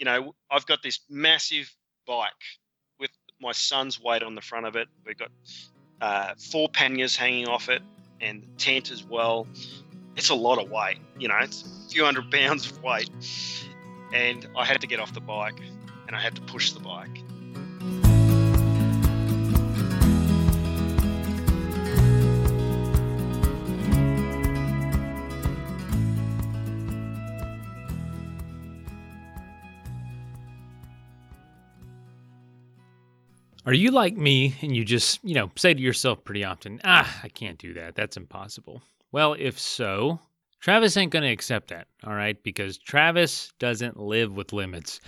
you know, I've got this massive bike with my son's weight on the front of it. We've got uh, four panniers hanging off it and the tent as well. It's a lot of weight, you know, it's a few hundred pounds of weight. And I had to get off the bike and I had to push the bike. Are you like me and you just, you know, say to yourself pretty often, ah, I can't do that. That's impossible. Well, if so, Travis ain't going to accept that, all right? Because Travis doesn't live with limits.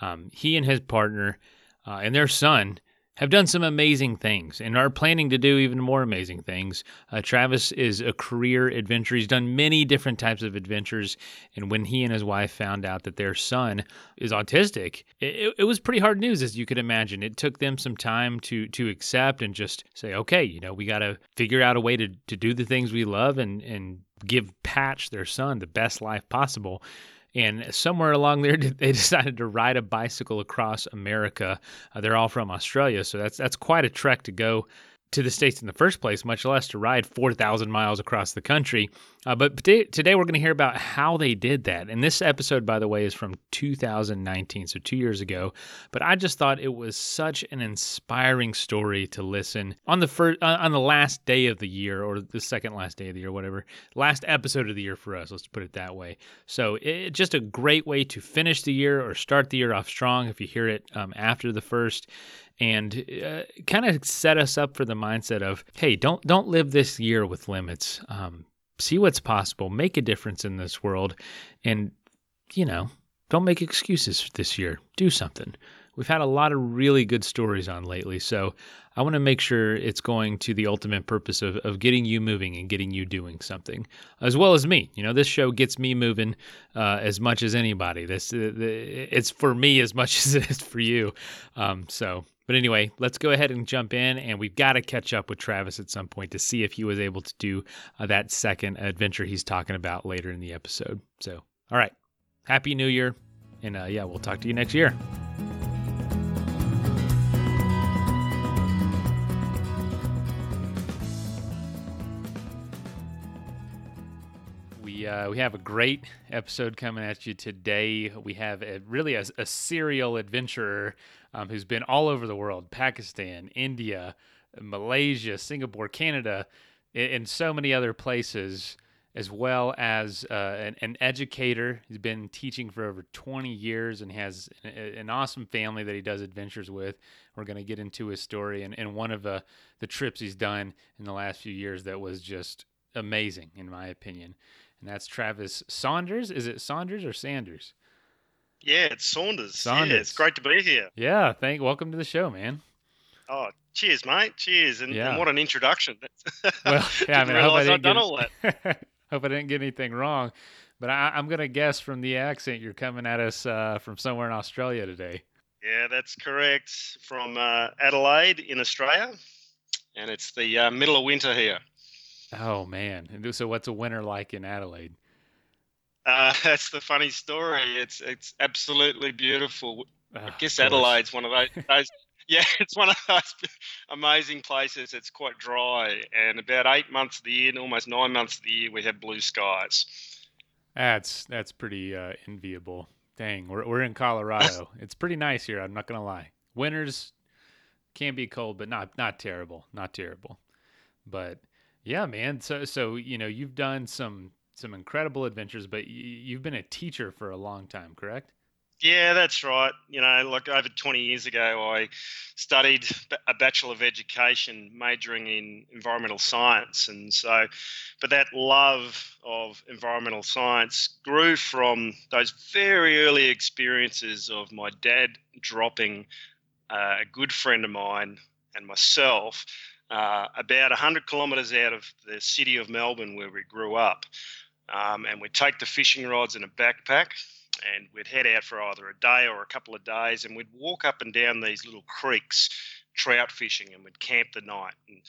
Um, he and his partner uh, and their son have done some amazing things and are planning to do even more amazing things. Uh, Travis is a career adventurer. He's done many different types of adventures. And when he and his wife found out that their son is autistic, it, it was pretty hard news, as you could imagine. It took them some time to to accept and just say, okay, you know, we got to figure out a way to, to do the things we love and, and give Patch, their son, the best life possible. And somewhere along there, they decided to ride a bicycle across America. Uh, they're all from Australia, so that's that's quite a trek to go to the States in the first place, much less to ride 4,000 miles across the country. Uh, but today, today we're going to hear about how they did that. And this episode, by the way, is from 2019, so two years ago. But I just thought it was such an inspiring story to listen on the first, uh, on the last day of the year, or the second last day of the year, whatever, last episode of the year for us. Let's put it that way. So it, just a great way to finish the year or start the year off strong if you hear it um, after the first and uh, kind of set us up for the mindset of hey don't don't live this year with limits. Um, see what's possible make a difference in this world and you know don't make excuses this year. Do something. We've had a lot of really good stories on lately so i want to make sure it's going to the ultimate purpose of, of getting you moving and getting you doing something as well as me. You know this show gets me moving uh, as much as anybody. This uh, it's for me as much as it is for you. Um, so but anyway, let's go ahead and jump in, and we've got to catch up with Travis at some point to see if he was able to do uh, that second adventure he's talking about later in the episode. So, all right, Happy New Year, and uh, yeah, we'll talk to you next year. We, uh, we have a great episode coming at you today. We have a, really a, a serial adventurer um, who's been all over the world Pakistan, India, Malaysia, Singapore, Canada, and so many other places, as well as uh, an, an, educator. He's been teaching for over 20 years and has an awesome family that he does adventures with. We're going to get into his story and, and one of the, the trips he's done in the last few years that was just amazing, in my opinion. And that's Travis Saunders. Is it Saunders or Sanders? Yeah, it's Saunders. Saunders. Yeah, it's great to be here. Yeah, thank. Welcome to the show, man. Oh, cheers, mate. Cheers, and, yeah. and what an introduction. well, yeah, I mean, I hope I didn't get, all that. hope I didn't get anything wrong, but I, am gonna guess from the accent you're coming at us uh, from somewhere in Australia today. Yeah, that's correct. From uh, Adelaide in Australia, and it's the uh, middle of winter here. Oh man! So, what's a winter like in Adelaide? Uh, that's the funny story. It's it's absolutely beautiful. Oh, I guess Adelaide's one of those, those. Yeah, it's one of those amazing places. It's quite dry, and about eight months of the year, almost nine months of the year, we have blue skies. That's that's pretty uh, enviable. Dang, we're we're in Colorado. it's pretty nice here. I'm not gonna lie. Winters can be cold, but not not terrible. Not terrible. But yeah, man. So so you know you've done some some incredible adventures, but you've been a teacher for a long time, correct? Yeah, that's right. You know, like over 20 years ago, I studied a Bachelor of Education, majoring in environmental science. And so, but that love of environmental science grew from those very early experiences of my dad dropping uh, a good friend of mine and myself uh, about 100 kilometres out of the city of Melbourne, where we grew up. Um, and we'd take the fishing rods in a backpack and we'd head out for either a day or a couple of days and we'd walk up and down these little creeks trout fishing and we'd camp the night and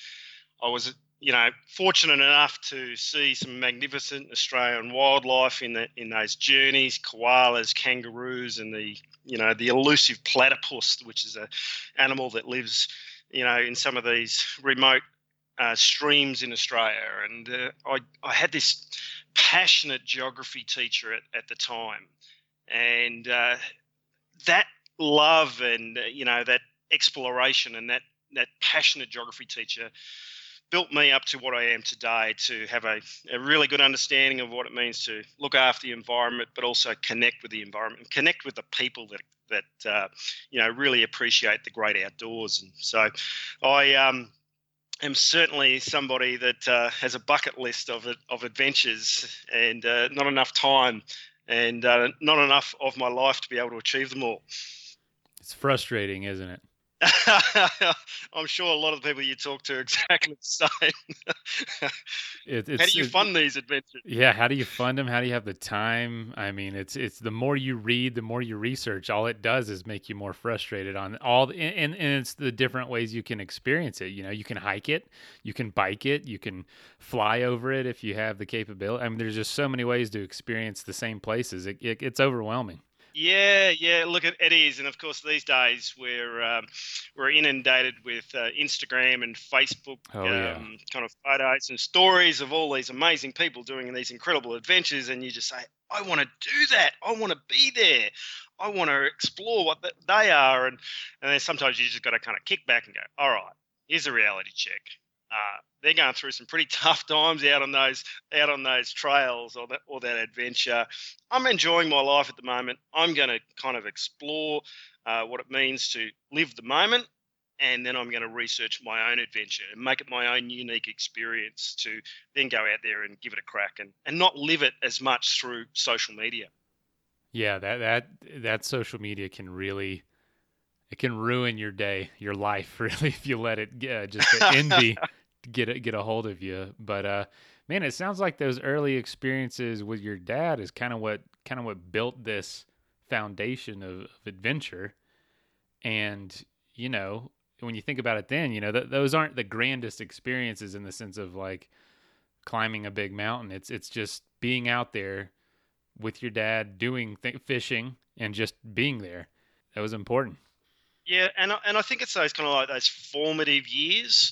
i was you know, fortunate enough to see some magnificent Australian wildlife in the in those journeys, koalas, kangaroos, and the you know the elusive platypus, which is a animal that lives you know in some of these remote uh, streams in Australia. And uh, I I had this passionate geography teacher at, at the time, and uh, that love and uh, you know that exploration and that that passionate geography teacher built me up to what I am today to have a, a, really good understanding of what it means to look after the environment, but also connect with the environment, and connect with the people that that uh, you know really appreciate the great outdoors. And so, I um, am certainly somebody that uh, has a bucket list of of adventures and uh, not enough time and uh, not enough of my life to be able to achieve them all. It's frustrating, isn't it? I'm sure a lot of the people you talk to are exactly the same. it, how do you fund these adventures? Yeah, how do you fund them? How do you have the time? I mean, it's it's the more you read, the more you research. All it does is make you more frustrated on all, the, and and it's the different ways you can experience it. You know, you can hike it, you can bike it, you can fly over it if you have the capability. I mean, there's just so many ways to experience the same places. It, it, it's overwhelming. Yeah, yeah. Look, it, it is, and of course these days we're um, we're inundated with uh, Instagram and Facebook oh, yeah. um, kind of photos and stories of all these amazing people doing these incredible adventures, and you just say, "I want to do that. I want to be there. I want to explore what they are." And and then sometimes you just got to kind of kick back and go, "All right, here's a reality check. Uh, they're going through some pretty tough times out on those out on those trails or that or that adventure. I'm enjoying my life at the moment. I'm going to kind of explore uh, what it means to live the moment, and then I'm going to research my own adventure and make it my own unique experience to then go out there and give it a crack and and not live it as much through social media. Yeah, that that that social media can really it can ruin your day, your life, really, if you let it uh, just envy get a, get a hold of you. But uh, man, it sounds like those early experiences with your dad is kind of what kind of what built this foundation of, of, adventure. And you know, when you think about it, then you know th- those aren't the grandest experiences in the sense of like climbing a big mountain. It's it's just being out there with your dad doing th- fishing and just being there. That was important. Yeah, and and I think it's those kind of like those formative years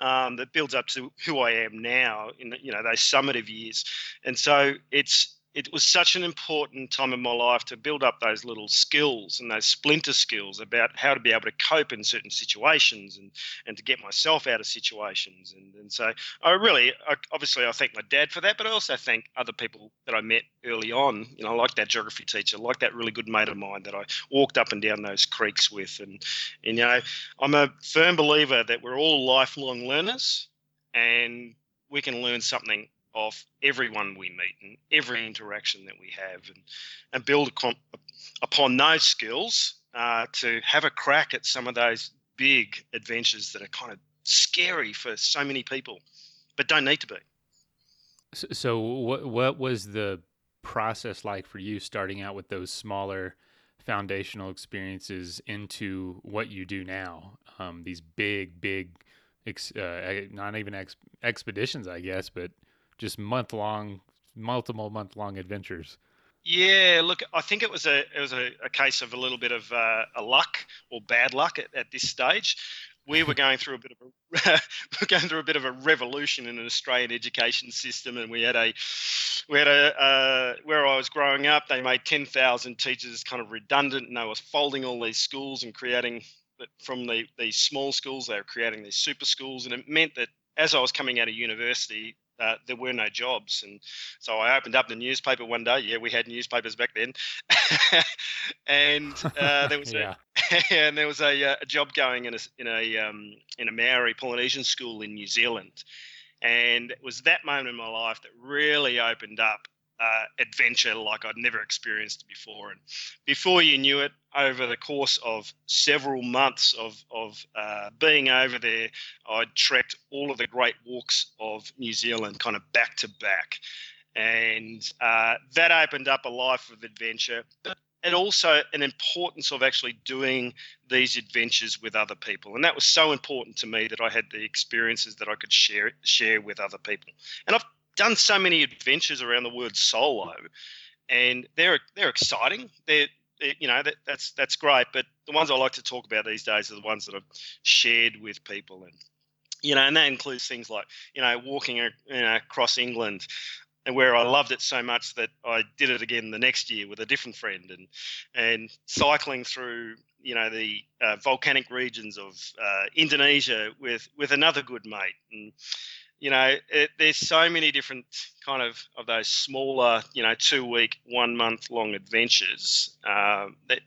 um, that builds up to who I am now in you know those summative years, and so it's it was such an important time in my life to build up those little skills and those splinter skills about how to be able to cope in certain situations and, and to get myself out of situations. And, and so I really, I, obviously, I thank my dad for that, but I also thank other people that I met early on, you know, like that geography teacher, like that really good mate of mine that I walked up and down those creeks with. And, and you know, I'm a firm believer that we're all lifelong learners and we can learn something of everyone we meet and every interaction that we have and, and build upon those skills uh, to have a crack at some of those big adventures that are kind of scary for so many people but don't need to be. So, what what was the process like for you starting out with those smaller foundational experiences into what you do now? Um, these big big uh, not even ex, expeditions i guess but just month long, multiple month long adventures. Yeah, look, I think it was a it was a, a case of a little bit of uh, a luck or bad luck at, at this stage. We were going through a bit of a we're going through a bit of a revolution in an Australian education system, and we had a we had a uh, where I was growing up. They made ten thousand teachers kind of redundant, and they was folding all these schools and creating from the these small schools. They were creating these super schools, and it meant that as I was coming out of university, uh, there were no jobs. And so I opened up the newspaper one day. Yeah, we had newspapers back then, and uh, there was yeah. a, and there was a, uh, a, job going in a in a um, in a Maori Polynesian school in New Zealand, and it was that moment in my life that really opened up uh, adventure like I'd never experienced before. And before you knew it, over the course of several months of, of uh, being over there, I'd trekked all of the great walks of New Zealand kind of back to back. And uh, that opened up a life of adventure. But and also an importance of actually doing these adventures with other people. And that was so important to me that I had the experiences that I could share share with other people. And I've done so many adventures around the world solo, and they're they're exciting. They're, you know that, that's that's great. But the ones I like to talk about these days are the ones that I've shared with people and you know, and that includes things like, you know, walking you know, across England and where I loved it so much that I did it again the next year with a different friend, and and cycling through you know the uh, volcanic regions of uh, Indonesia with with another good mate, and you know it, there's so many different kind of of those smaller you know two week, one month long adventures uh, that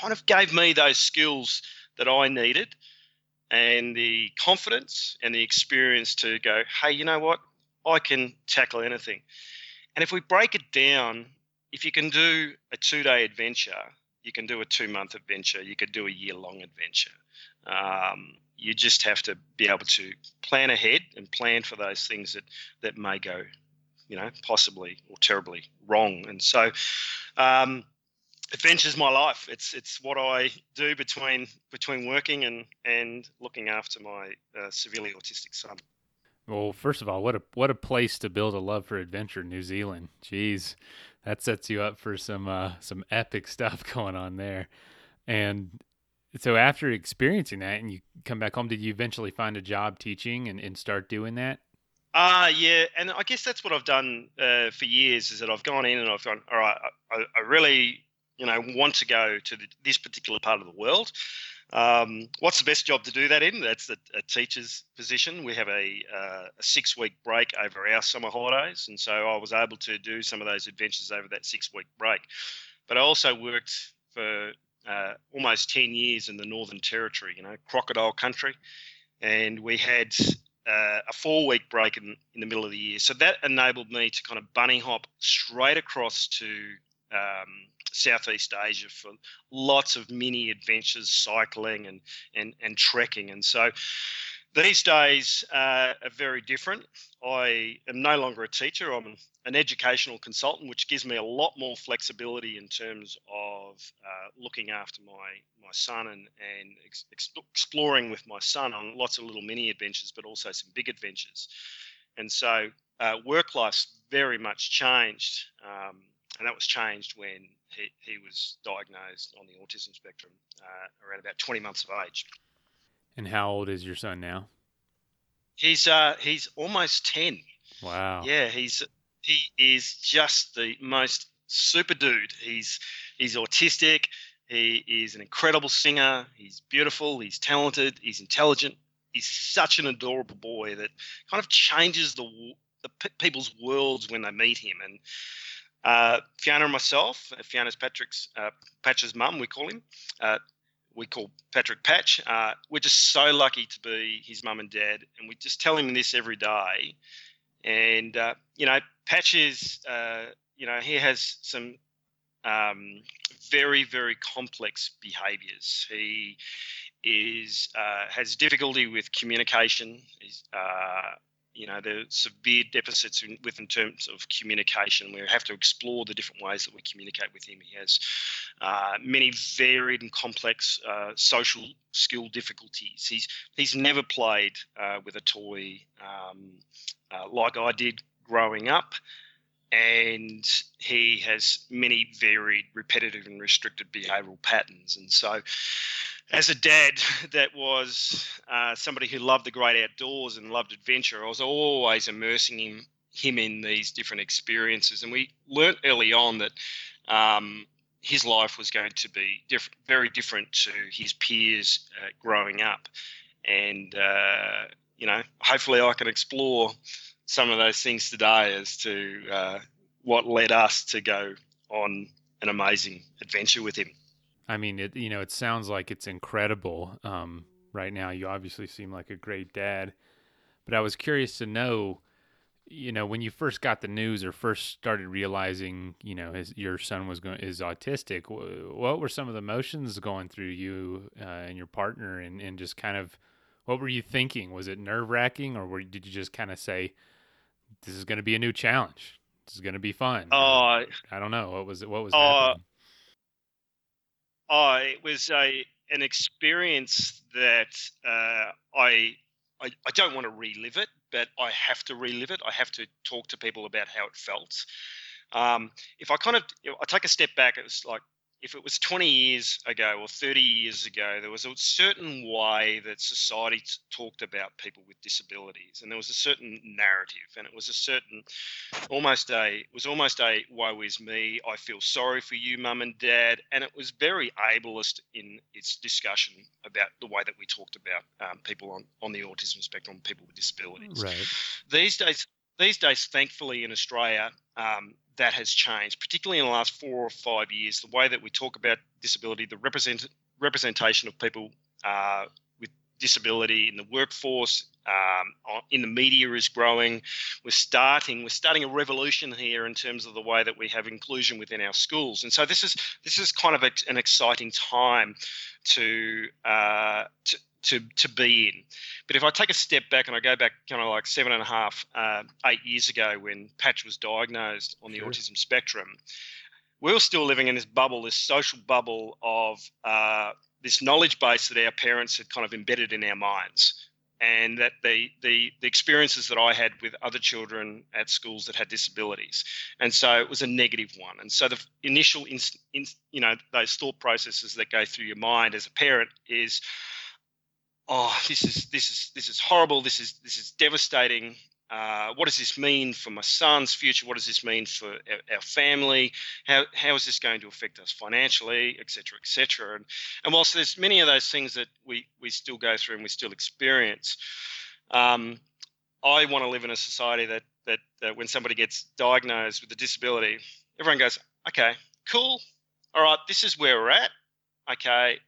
kind of gave me those skills that I needed and the confidence and the experience to go, hey, you know what? I can tackle anything. And if we break it down, if you can do a two day adventure, you can do a two month adventure, you could do a year long adventure. Um, you just have to be able to plan ahead and plan for those things that, that may go, you know, possibly or terribly wrong. And so, um, adventure's my life. It's it's what I do between between working and and looking after my uh, severely autistic son. Well, first of all, what a what a place to build a love for adventure, New Zealand. Jeez, that sets you up for some uh, some epic stuff going on there. And so, after experiencing that, and you come back home, did you eventually find a job teaching and, and start doing that? Uh, yeah, and I guess that's what I've done uh, for years. Is that I've gone in and I've gone, all right, I, I really, you know, want to go to the, this particular part of the world. Um, what's the best job to do that in? That's a, a teacher's position. We have a, uh, a six week break over our summer holidays. And so I was able to do some of those adventures over that six week break. But I also worked for uh, almost 10 years in the Northern Territory, you know, crocodile country. And we had uh, a four week break in, in the middle of the year. So that enabled me to kind of bunny hop straight across to um, Southeast Asia for lots of mini adventures, cycling and and and trekking. And so these days uh, are very different. I am no longer a teacher. I'm an educational consultant, which gives me a lot more flexibility in terms of uh, looking after my my son and and ex- exploring with my son on lots of little mini adventures, but also some big adventures. And so uh, work life's very much changed. Um, and that was changed when he, he was diagnosed on the autism spectrum uh, around about 20 months of age. And how old is your son now? He's uh, he's almost 10. Wow. Yeah, he's he is just the most super dude. He's he's autistic. He is an incredible singer. He's beautiful. He's talented. He's intelligent. He's such an adorable boy that kind of changes the the people's worlds when they meet him. And uh, Fiona and myself, uh, Fiona's Patrick's uh, Patch's mum, we call him. Uh, we call Patrick Patch. Uh, we're just so lucky to be his mum and dad, and we just tell him this every day. And uh, you know, Patch is, you know, he has some um, very, very complex behaviours. He is has difficulty with communication. He's you know, the severe deficits in, with in terms of communication. We have to explore the different ways that we communicate with him. He has uh, many varied and complex uh, social skill difficulties. He's he's never played uh, with a toy um, uh, like I did growing up. And he has many varied, repetitive, and restricted behavioral patterns. And so, as a dad that was uh, somebody who loved the great outdoors and loved adventure, I was always immersing him him in these different experiences, and we learnt early on that um, his life was going to be diff- very different to his peers uh, growing up, and uh, you know, hopefully, I can explore some of those things today as to uh, what led us to go on an amazing adventure with him. I mean, it you know, it sounds like it's incredible. Um, right now, you obviously seem like a great dad, but I was curious to know, you know, when you first got the news or first started realizing, you know, his your son was going is autistic. What were some of the emotions going through you uh, and your partner, and and just kind of what were you thinking? Was it nerve wracking, or were, did you just kind of say, "This is going to be a new challenge. This is going to be fun"? Oh, I don't know. What was it? What was uh, happening? Oh, it was a an experience that uh, I, I I don't want to relive it, but I have to relive it. I have to talk to people about how it felt. Um, if I kind of I take a step back, it was like if it was 20 years ago or 30 years ago, there was a certain way that society t- talked about people with disabilities, and there was a certain narrative, and it was a certain, almost a, it was almost a woe is me, I feel sorry for you, mum and dad, and it was very ableist in its discussion about the way that we talked about um, people on on the autism spectrum, people with disabilities. Right. These days, these days, thankfully, in Australia, um, that has changed, particularly in the last four or five years. The way that we talk about disability, the represent, representation of people uh, with disability in the workforce, um, in the media is growing. We're starting we're starting a revolution here in terms of the way that we have inclusion within our schools, and so this is this is kind of a, an exciting time to, uh, to to to be in. But if I take a step back and I go back kind of like seven and a half, uh, eight years ago when Patch was diagnosed on the sure. autism spectrum, we were still living in this bubble, this social bubble of uh, this knowledge base that our parents had kind of embedded in our minds. And that the, the the experiences that I had with other children at schools that had disabilities, and so it was a negative one. And so the initial, in, in, you know, those thought processes that go through your mind as a parent is, oh, this is this is this is horrible. This is this is devastating. Uh, what does this mean for my son's future? What does this mean for our, our, family? How, how is this going to affect us financially, et cetera, et cetera? And, and whilst there's many of those things that we, we still go through and we still experience, um, I want to live in a society that, that, that when somebody gets diagnosed with a disability, everyone goes, okay, cool. All right, this is where we're at. Okay,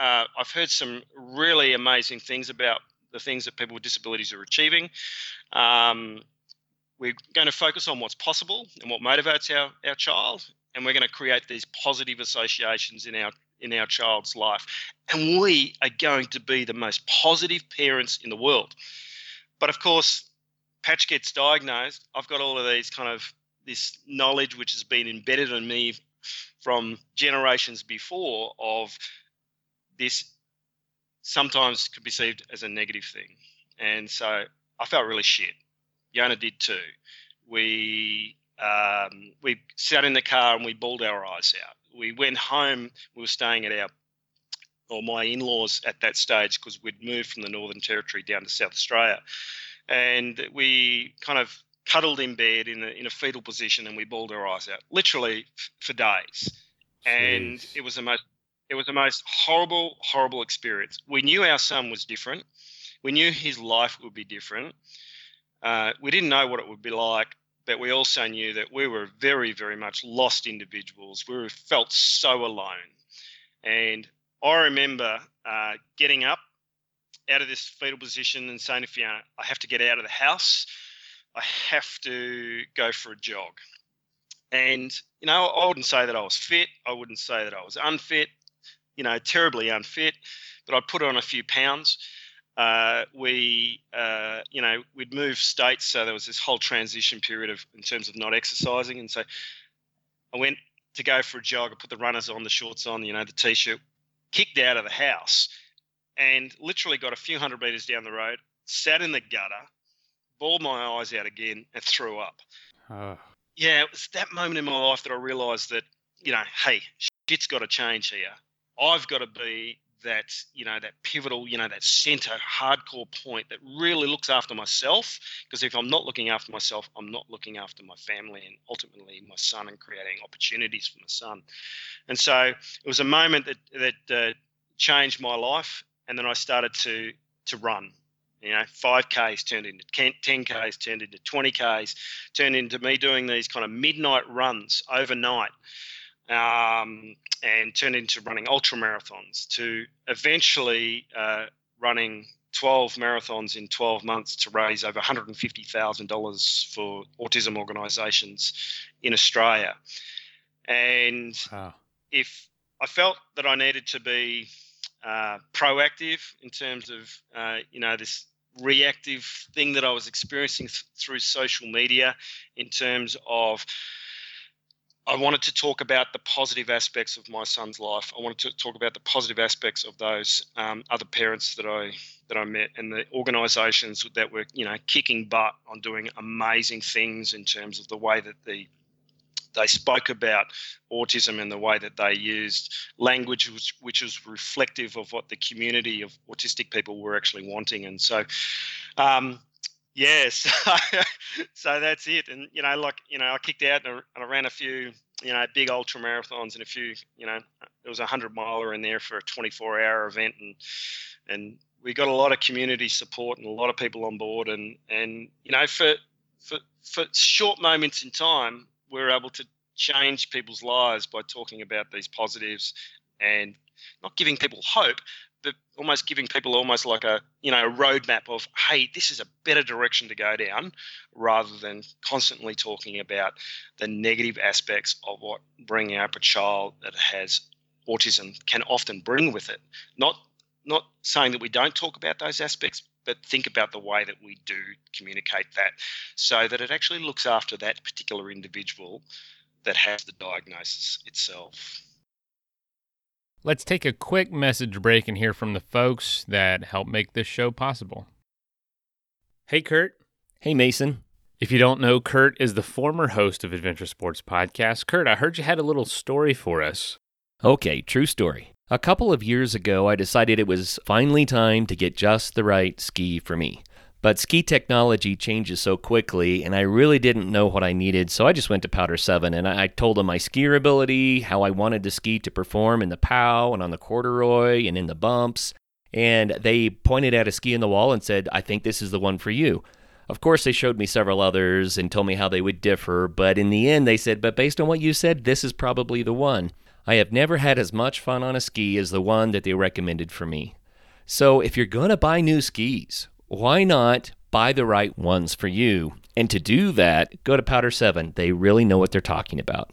uh, I've heard some really amazing things about the things that people with disabilities are achieving. Um, we're going to focus on what's possible and what motivates our, our child, and we're going to create these positive associations in our in our child's life. And we are going to be the most positive parents in the world. But of course, Patch gets diagnosed. I've got all of these kind of this knowledge which has been embedded in me from generations before of this sometimes could be perceived as a negative thing. And so I felt really shit. Fiona did too. We um, we sat in the car and we bawled our eyes out. We went home. We were staying at our or my in-laws at that stage because we'd moved from the Northern Territory down to South Australia, and we kind of cuddled in bed in a, in a fetal position and we bawled our eyes out, literally f- for days. Jeez. And it was the most it was the most horrible, horrible experience. We knew our son was different. We knew his life would be different. Uh, we didn't know what it would be like, but we also knew that we were very, very much lost individuals. We felt so alone. And I remember uh, getting up out of this fetal position and saying to Fiona, I have to get out of the house. I have to go for a jog. And, you know, I wouldn't say that I was fit. I wouldn't say that I was unfit you know, terribly unfit, but I put on a few pounds. Uh, we, uh, you know, we'd moved states, so there was this whole transition period of in terms of not exercising, and so I went to go for a jog. I put the runners on, the shorts on, you know, the t-shirt, kicked out of the house, and literally got a few hundred meters down the road, sat in the gutter, bawled my eyes out again, and threw up. Oh. Yeah, it was that moment in my life that I realised that, you know, hey, shit's got to change here. I've got to be that you know that pivotal you know that center hardcore point that really looks after myself because if i'm not looking after myself i'm not looking after my family and ultimately my son and creating opportunities for my son. And so it was a moment that that uh, changed my life and then i started to to run. You know 5ks turned into 10ks turned into 20ks turned into me doing these kind of midnight runs overnight um, and turned into running ultra marathons to eventually uh, running 12 marathons in 12 months to raise over $150,000 for autism organisations in Australia. And wow. if I felt that I needed to be uh, proactive in terms of, uh, you know, this reactive thing that I was experiencing th- through social media in terms of I wanted to talk about the positive aspects of my son's life. I wanted to talk about the positive aspects of those um, other parents that I that I met and the organisations that were you know kicking butt on doing amazing things in terms of the way that the they spoke about autism and the way that they used language which, which was reflective of what the community of autistic people were actually wanting and so um, Yes, so that's it. And you know, like you know, I kicked out and I ran a few, you know, big ultra marathons and a few, you know, there was a hundred miler in there for a 24 hour event, and and we got a lot of community support and a lot of people on board, and and you know, for for for short moments in time, we were able to change people's lives by talking about these positives and not giving people hope, but almost giving people almost like a you know a roadmap of hey this is a better direction to go down rather than constantly talking about the negative aspects of what bringing up a child that has autism can often bring with it. Not not saying that we don't talk about those aspects but think about the way that we do communicate that so that it actually looks after that particular individual that has the diagnosis itself Let's take a quick message break and hear from the folks that help make this show possible. Hey, Kurt. Hey, Mason. If you don't know, Kurt is the former host of Adventure Sports Podcast. Kurt, I heard you had a little story for us. Okay, true story. A couple of years ago, I decided it was finally time to get just the right ski for me. But ski technology changes so quickly, and I really didn't know what I needed, so I just went to Powder 7 and I told them my skier ability, how I wanted the ski to perform in the POW and on the corduroy and in the bumps. And they pointed at a ski in the wall and said, I think this is the one for you. Of course, they showed me several others and told me how they would differ, but in the end, they said, But based on what you said, this is probably the one. I have never had as much fun on a ski as the one that they recommended for me. So, if you're going to buy new skis, why not buy the right ones for you? And to do that, go to Powder 7. They really know what they're talking about.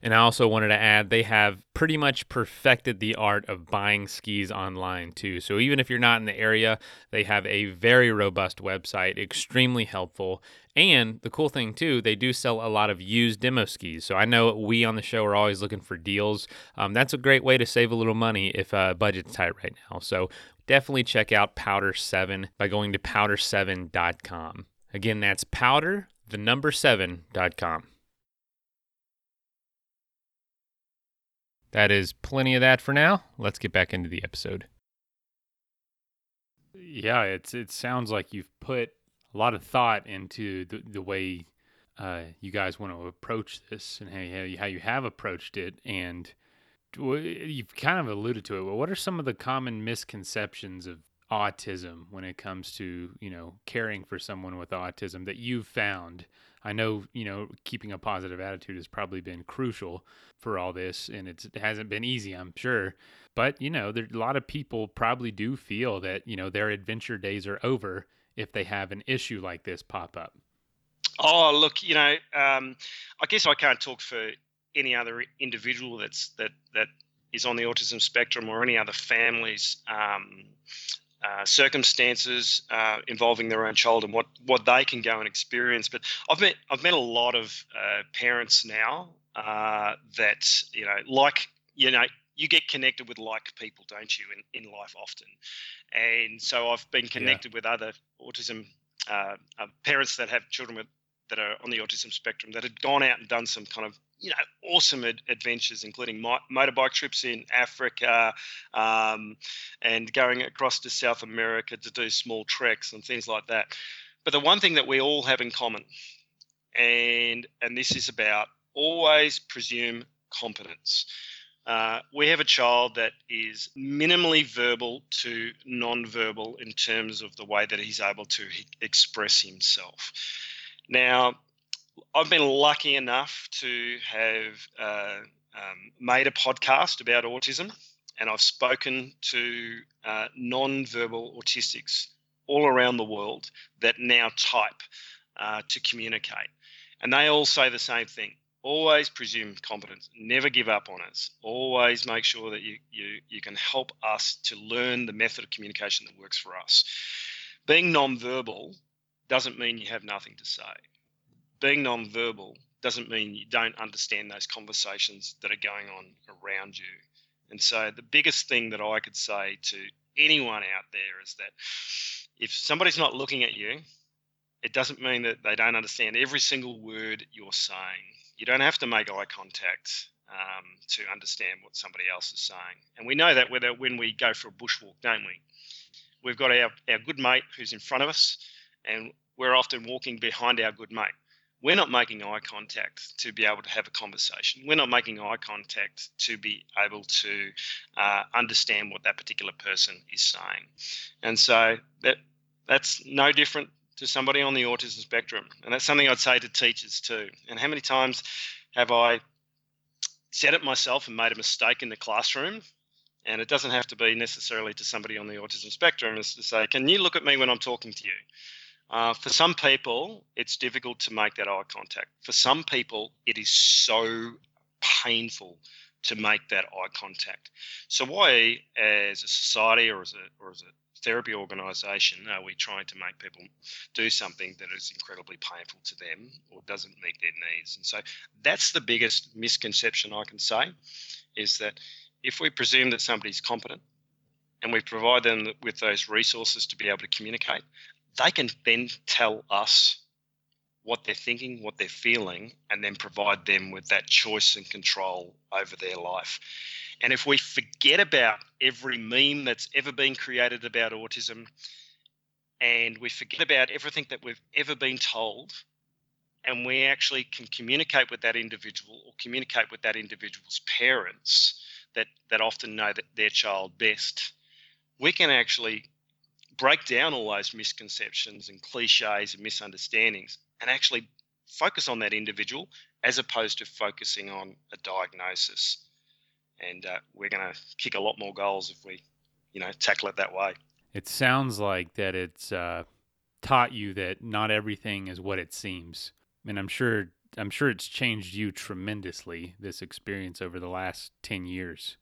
And I also wanted to add they have pretty much perfected the art of buying skis online too. So even if you're not in the area, they have a very robust website, extremely helpful. And the cool thing too, they do sell a lot of used demo skis. So I know we on the show are always looking for deals. Um, that's a great way to save a little money if uh, budget's tight right now. So definitely check out Powder 7 by going to powder7.com. Again, that's powder, the number 7.com. That is plenty of that for now. Let's get back into the episode. Yeah, it's it sounds like you've put a lot of thought into the, the way uh, you guys want to approach this and how, you, how you have approached it. And you've kind of alluded to it. But what are some of the common misconceptions of autism when it comes to you know caring for someone with autism that you've found? I know you know keeping a positive attitude has probably been crucial for all this, and it hasn't been easy, I'm sure. But you know, there, a lot of people probably do feel that you know their adventure days are over if they have an issue like this pop up. Oh, look, you know, um, I guess I can't talk for any other individual that's that that is on the autism spectrum or any other families um, uh, circumstances uh, involving their own child and what, what they can go and experience. But I've met I've met a lot of uh, parents now uh, that you know like you know you get connected with like people, don't you, in, in life often. And so I've been connected yeah. with other autism uh, uh, parents that have children with that are on the autism spectrum that had gone out and done some kind of you know awesome ad- adventures, including mo- motorbike trips in Africa um, and going across to South America to do small treks and things like that. But the one thing that we all have in common, and and this is about always presume competence. Uh, we have a child that is minimally verbal to non-verbal in terms of the way that he's able to express himself. Now, I've been lucky enough to have uh, um, made a podcast about autism, and I've spoken to uh, non-verbal autistics all around the world that now type uh, to communicate, and they all say the same thing. Always presume competence. Never give up on us. Always make sure that you, you, you can help us to learn the method of communication that works for us. Being non-verbal doesn't mean you have nothing to say. Being non-verbal doesn't mean you don't understand those conversations that are going on around you. And so the biggest thing that I could say to anyone out there is that if somebody's not looking at you, it doesn't mean that they don't understand every single word you're saying. You don't have to make eye contact um, to understand what somebody else is saying. And we know that whether when we go for a bushwalk, don't we? We've got our, our good mate who's in front of us, and we're often walking behind our good mate. We're not making eye contact to be able to have a conversation. We're not making eye contact to be able to uh, understand what that particular person is saying. And so that that's no different to somebody on the autism spectrum. And that's something I'd say to teachers too. And how many times have I said it myself and made a mistake in the classroom? And it doesn't have to be necessarily to somebody on the autism spectrum, is to say, Can you look at me when I'm talking to you? Uh, for some people, it's difficult to make that eye contact. For some people, it is so painful to make that eye contact. So, why, as a society or as a, or as a therapy organisation are we trying to make people do something that is incredibly painful to them or doesn't meet their needs? And so that's the biggest misconception I can say is that if we presume that somebody's competent and we provide them with those resources to be able to communicate, they can then tell us what they're thinking, what they're feeling, and then provide them with that choice and control over their life. And if we forget about every meme that's ever been created about autism, and we forget about everything that we've ever been told, and we actually can communicate with that individual or communicate with that individual's parents that, that often know that their child best, we can actually break down all those misconceptions and cliches and misunderstandings and actually focus on that individual as opposed to focusing on a diagnosis and uh, we're going to kick a lot more goals if we, you know, tackle it that way. It sounds like that it's uh, taught you that not everything is what it seems, and I'm sure I'm sure it's changed you tremendously this experience over the last ten years.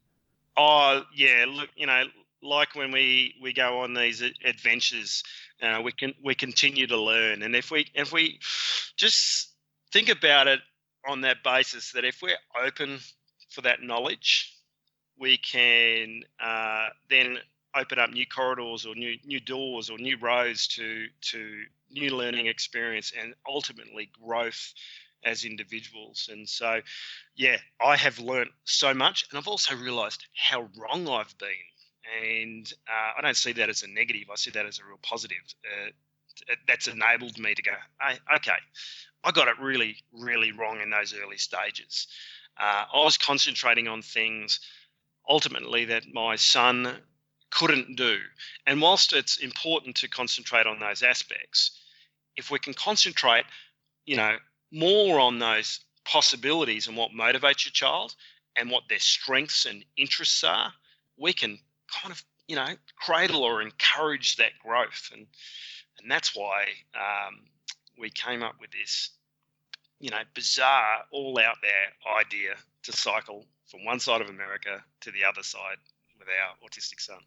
Oh yeah, look, you know, like when we we go on these adventures, uh, we can we continue to learn, and if we if we just think about it on that basis, that if we're open for that knowledge, we can uh, then open up new corridors or new new doors or new roads to to new learning experience and ultimately growth as individuals. And so, yeah, I have learned so much, and I've also realised how wrong I've been. And uh, I don't see that as a negative. I see that as a real positive. Uh, that's enabled me to go, okay, I got it really, really wrong in those early stages. Uh, I was concentrating on things ultimately that my son couldn't do. And whilst it's important to concentrate on those aspects, if we can concentrate, you know, more on those possibilities and what motivates your child and what their strengths and interests are, we can kind of, you know, cradle or encourage that growth. And and that's why um, we came up with this you know, bizarre, all out there idea to cycle from one side of America to the other side with our autistic son.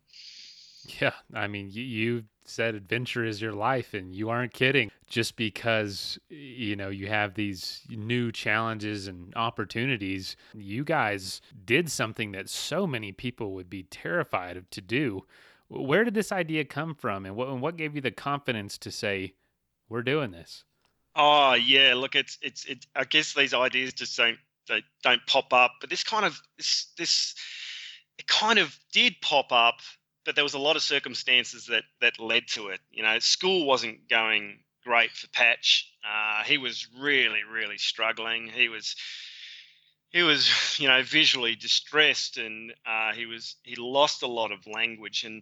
Yeah, I mean, you, you said adventure is your life, and you aren't kidding. Just because you know you have these new challenges and opportunities, you guys did something that so many people would be terrified of to do. Where did this idea come from, and what, and what gave you the confidence to say, "We're doing this"? Oh yeah, look, it's it's it. I guess these ideas just don't they don't pop up. But this kind of this this it kind of did pop up, but there was a lot of circumstances that that led to it. You know, school wasn't going great for Patch. Uh, he was really really struggling. He was he was you know visually distressed and uh, he was he lost a lot of language and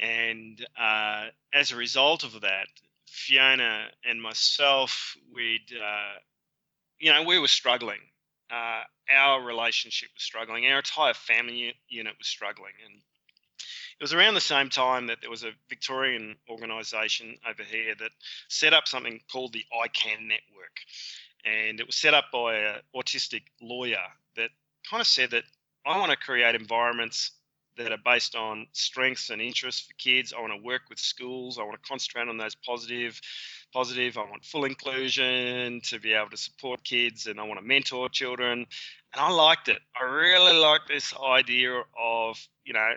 and uh, as a result of that Fiona and myself, we'd, uh, you know, we were struggling. Uh, our relationship was struggling. Our entire family unit was struggling. And it was around the same time that there was a Victorian organisation over here that set up something called the I CAN Network. And it was set up by an autistic lawyer that kind of said that I want to create environments that are based on strengths and interests for kids. I want to work with schools. I want to concentrate on those positive, positive. I want full inclusion to be able to support kids, and I want to mentor children. And I liked it. I really liked this idea of you know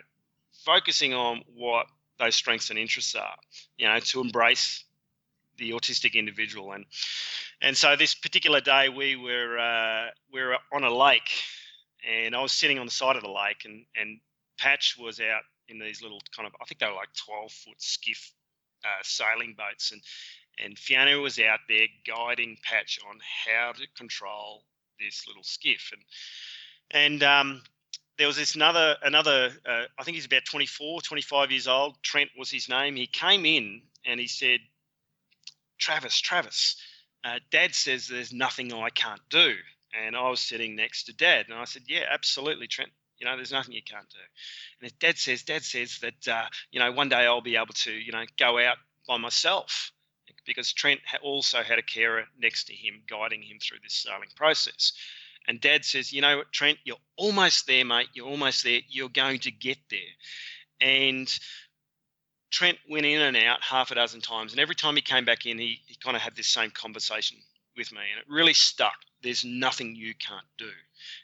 focusing on what those strengths and interests are. You know, to embrace the autistic individual and and so this particular day we were uh, we were on a lake and I was sitting on the side of the lake and and Patch was out in these little kind of I think they were like 12 foot skiff uh, sailing boats and and Fiona was out there guiding Patch on how to control this little skiff and and um, there was this another another uh, I think he's about 24 25 years old. Trent was his name. He came in and he said Travis Travis uh, Dad says there's nothing I can't do. And I was sitting next to Dad and I said yeah absolutely Trent. You know, there's nothing you can't do. And his dad says, Dad says that, uh, you know, one day I'll be able to, you know, go out by myself. Because Trent also had a carer next to him guiding him through this sailing process. And Dad says, you know what, Trent, you're almost there, mate. You're almost there. You're going to get there. And Trent went in and out half a dozen times. And every time he came back in, he, he kind of had this same conversation with me. And it really stuck. There's nothing you can't do.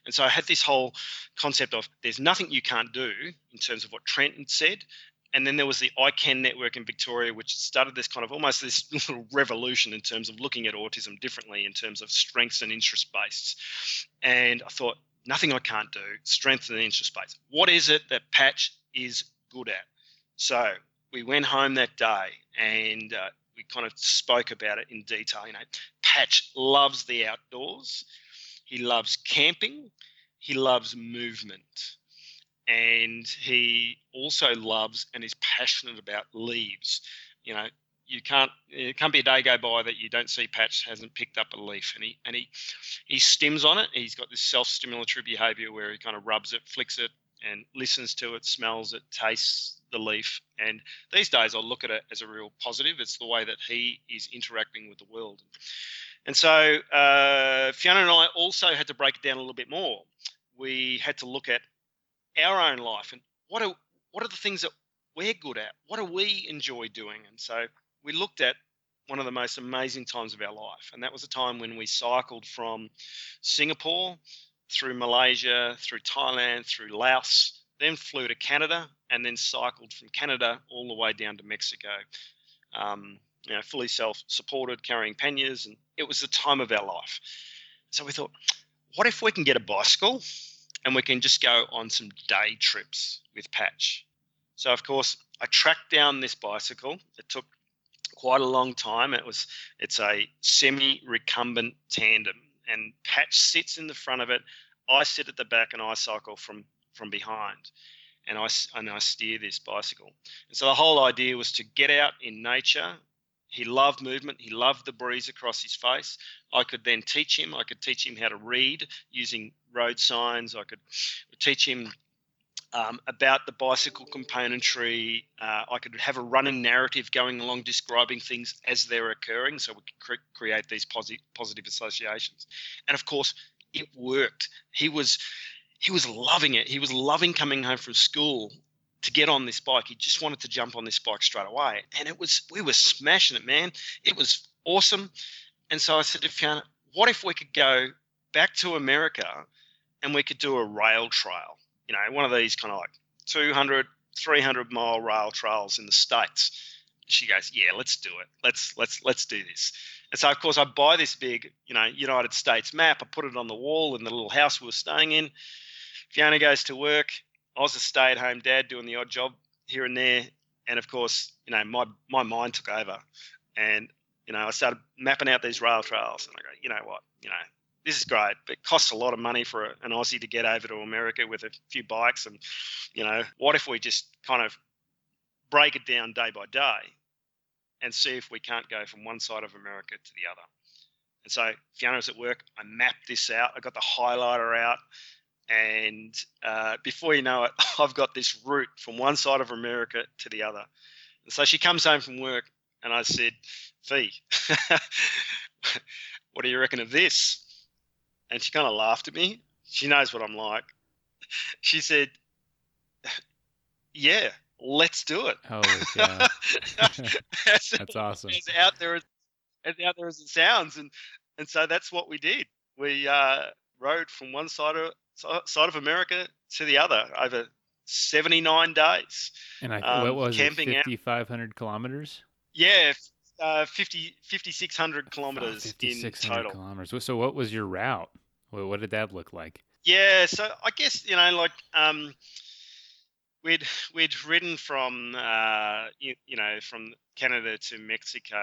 And so I had this whole concept of there's nothing you can't do in terms of what Trent had said. And then there was the I CAN Network in Victoria, which started this kind of almost this little revolution in terms of looking at autism differently in terms of strengths and interest based. And I thought, nothing I can't do, strength and interest based. What is it that Patch is good at? So we went home that day and uh, we kind of spoke about it in detail. You know, Patch loves the outdoors. He loves camping. He loves movement. And he also loves and is passionate about leaves. You know, you can't it can't be a day go by that you don't see Patch hasn't picked up a leaf and he and he he stims on it. He's got this self-stimulatory behavior where he kind of rubs it, flicks it, and listens to it, smells it, tastes the leaf. And these days I look at it as a real positive. It's the way that he is interacting with the world. And so uh, Fiona and I also had to break it down a little bit more. We had to look at our own life and what are what are the things that we're good at? What do we enjoy doing? And so we looked at one of the most amazing times of our life, and that was a time when we cycled from Singapore through Malaysia, through Thailand, through Laos, then flew to Canada, and then cycled from Canada all the way down to Mexico. Um, you know, fully self-supported, carrying panniers, and it was the time of our life. So we thought, what if we can get a bicycle and we can just go on some day trips with Patch? So of course, I tracked down this bicycle. It took quite a long time. It was it's a semi-recumbent tandem, and Patch sits in the front of it. I sit at the back, and I cycle from from behind and I, and I steer this bicycle. And so the whole idea was to get out in nature he loved movement. He loved the breeze across his face. I could then teach him. I could teach him how to read using road signs. I could teach him um, about the bicycle componentry. Uh, I could have a running narrative going along describing things as they're occurring so we could cre- create these posi- positive associations. And of course, it worked. He was he was loving it. He was loving coming home from school to get on this bike. He just wanted to jump on this bike straight away. And it was, we were smashing it, man. It was awesome. And so I said to Fiona, what if we could go back to America and we could do a rail trail? You know, one of these kind of like 200, 300 mile rail trails in the States. She goes, yeah, let's do it. Let's, let's, let's do this. And so, of course, I buy this big, you know, United States map. I put it on the wall in the little house we were staying in. Fiona goes to work I was a stay at home dad doing the odd job here and there. And of course, you know, my, my mind took over and, you know, I started mapping out these rail trails and I go, you know what, you know, this is great, but it costs a lot of money for an Aussie to get over to America with a few bikes. And, you know, what if we just kind of break it down day by day and see if we can't go from one side of America to the other? And so Fiona was at work. I mapped this out. I got the highlighter out and uh, before you know it, I've got this route from one side of America to the other. And so she comes home from work, and I said, "Fee, what do you reckon of this?" And she kind of laughed at me. She knows what I'm like. She said, yeah, let's do it. Holy cow. That's awesome. as out there as, as out there as it sounds, and and so that's what we did. We uh, rode from one side of side of America to the other over 79 days. And I um, what was camping it? out- 5500 kilometers? Yeah, uh, 50 5600 Oh, kilometers in total. kilometers. So what was your route? What, what did that look like? Yeah, so I guess you know, like um, we'd we'd ridden from uh, you, you know from Canada to Mexico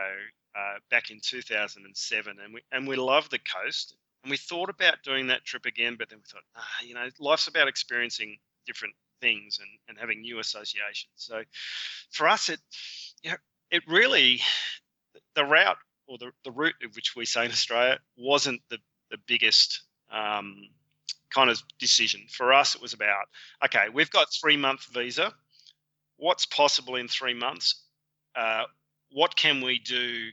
uh, back in 2007, and we and we loved the coast, and we thought about doing that trip again, but then we thought, ah, you know, life's about experiencing different things and, and having new associations. So for us, it you know, it really the route or the, the route which we say in Australia wasn't the the biggest um, kind of decision. For us, it was about okay, we've got three month visa. What's possible in three months? Uh, what can we do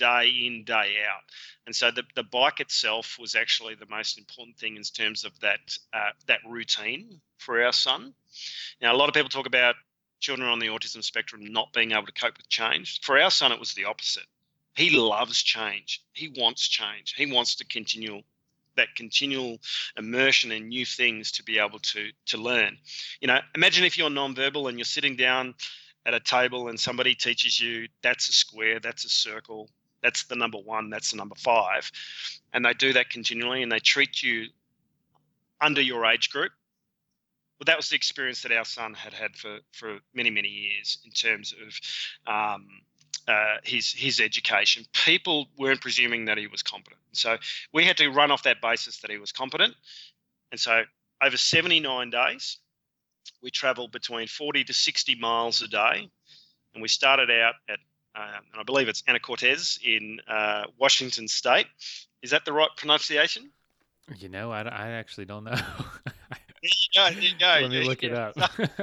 day in, day out? And so the, the bike itself was actually the most important thing in terms of that uh, that routine for our son. Now, a lot of people talk about children on the autism spectrum not being able to cope with change. For our son, it was the opposite. He loves change. He wants change. He wants to continue that continual immersion in new things to be able to to learn. You know, imagine if you're nonverbal and you're sitting down at a table and somebody teaches you that's a square, that's a circle, that's the number one, that's the number five, and they do that continually and they treat you under your age group. Well, that was the experience that our son had had for for many many years in terms of um, uh, his his education. People weren't presuming that he was competent, so we had to run off that basis that he was competent. And so over 79 days, we travelled between 40 to 60 miles a day, and we started out at um, and I believe it's Anacortes in uh, Washington State. Is that the right pronunciation? You know, I, I actually don't know. There you go. There you go. Let me Yeah, look it up. yeah,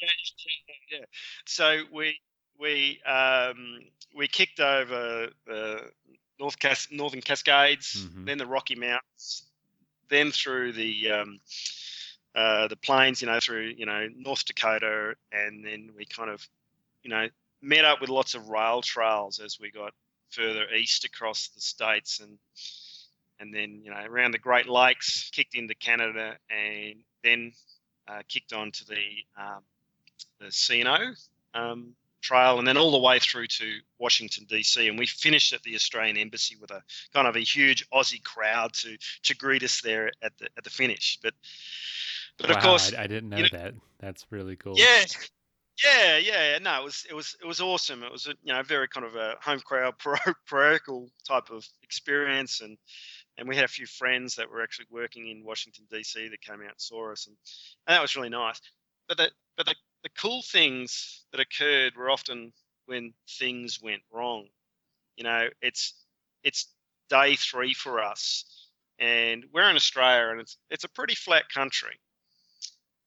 yeah, yeah. So we we um, we kicked over the North Cas- Northern Cascades, Mhm. then the Rocky Mountains, then through the um, uh, the plains, you know, through you know North Dakota, and then we kind of you know met up with lots of rail trails as we got further east across the states and and then you know around the Great Lakes, kicked into Canada, and then uh, kicked on to the um, the C&O um, trail, and then all the way through to Washington DC, and we finished at the Australian Embassy with a kind of a huge Aussie crowd to to greet us there at the at the finish. But but wow, of course, I, I didn't know you know- that. That's really cool. yeah, yeah, yeah. No, it was it was it was awesome. It was a you know very kind of a home crowd parochial type of experience, and and we had a few friends that were actually working in Washington DC that came out and saw us, and, and that was really nice. But the but the, the cool things that occurred were often when things went wrong. You know, it's it's day three for us, and we're in Australia, and it's it's a pretty flat country,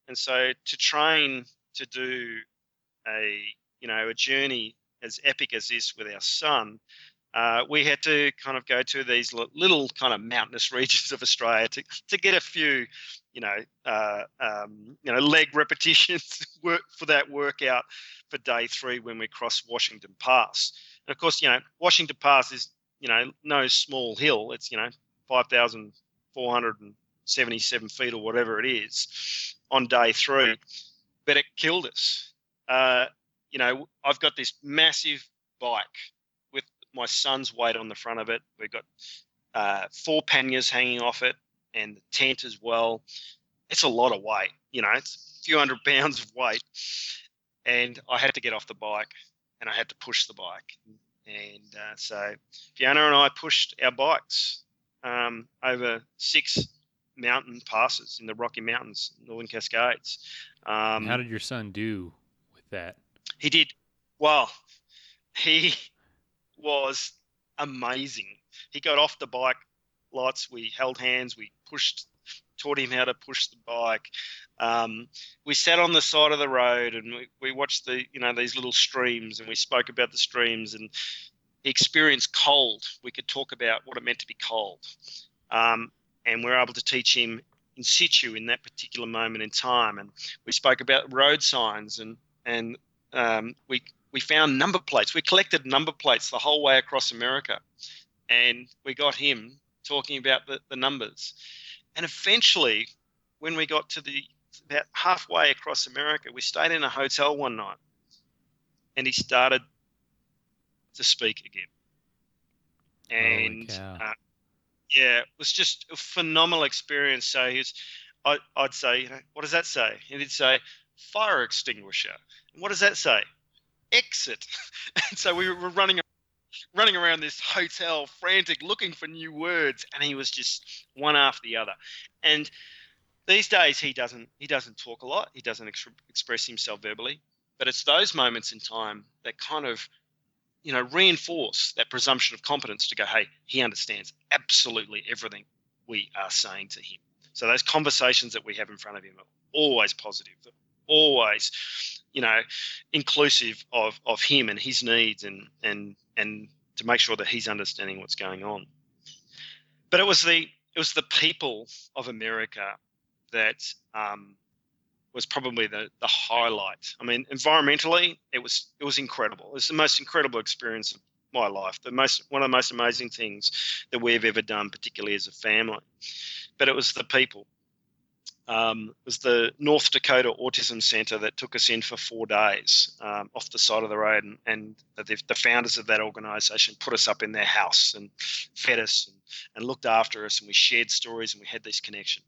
and so to train to do a you know a journey as epic as this with our son, uh, we had to kind of go to these little kind of mountainous regions of Australia to, to get a few, you know, uh, um, you know, leg repetitions work for that workout for day three when we cross Washington Pass. And of course, you know, Washington Pass is you know no small hill. It's you know five thousand four hundred and seventy-seven feet or whatever it is on day three, but it killed us. Uh, you know, I've got this massive bike with my son's weight on the front of it. We've got uh, four panniers hanging off it and the tent as well. It's a lot of weight, you know, it's a few hundred pounds of weight. And I had to get off the bike and I had to push the bike. And uh, so Fiona and I pushed our bikes um, over six mountain passes in the Rocky Mountains, Northern Cascades. Um, How did your son do that? he did well. He was amazing. He got off the bike lots. We held hands. We pushed, taught him how to push the bike. Um, we sat on the side of the road and we, we watched the you know these little streams and we spoke about the streams and he experienced cold. We could talk about what it meant to be cold, um, and we are able to teach him in situ in that particular moment in time. And we spoke about road signs and and um, we we found number plates. We collected number plates the whole way across America, and we got him talking about the, the numbers. And eventually, when we got to the about halfway across America, we stayed in a hotel one night, and he started to speak again. And uh, yeah, it was just a phenomenal experience. So he's, I, would say, you know, what does that say? And he'd say, fire extinguisher. And what does that say? Exit. and so we were running running around this hotel frantic looking for new words and he was just one after the other and these days he doesn't he doesn't talk a lot he doesn't ex- express himself verbally but it's those moments in time that kind of you know, reinforce that presumption of competence to go, hey, he understands absolutely everything we are saying to him. So those conversations that we have in front of him are always positive, always, you know, inclusive of, of him and his needs and and and to make sure that he's understanding what's going on. But it was the it was the people of America that um, was probably the, the highlight. I mean, environmentally, it was it was incredible. It was the most incredible experience of my life. The most one of the most amazing things that we've ever done, particularly as a family. But it was the people. Um, it was the North Dakota Autism Center that took us in for four days um, off the side of the road, and, and the, the, founders of that organization put us up in their house and fed us and, and looked after us, and we shared stories and we had this connection.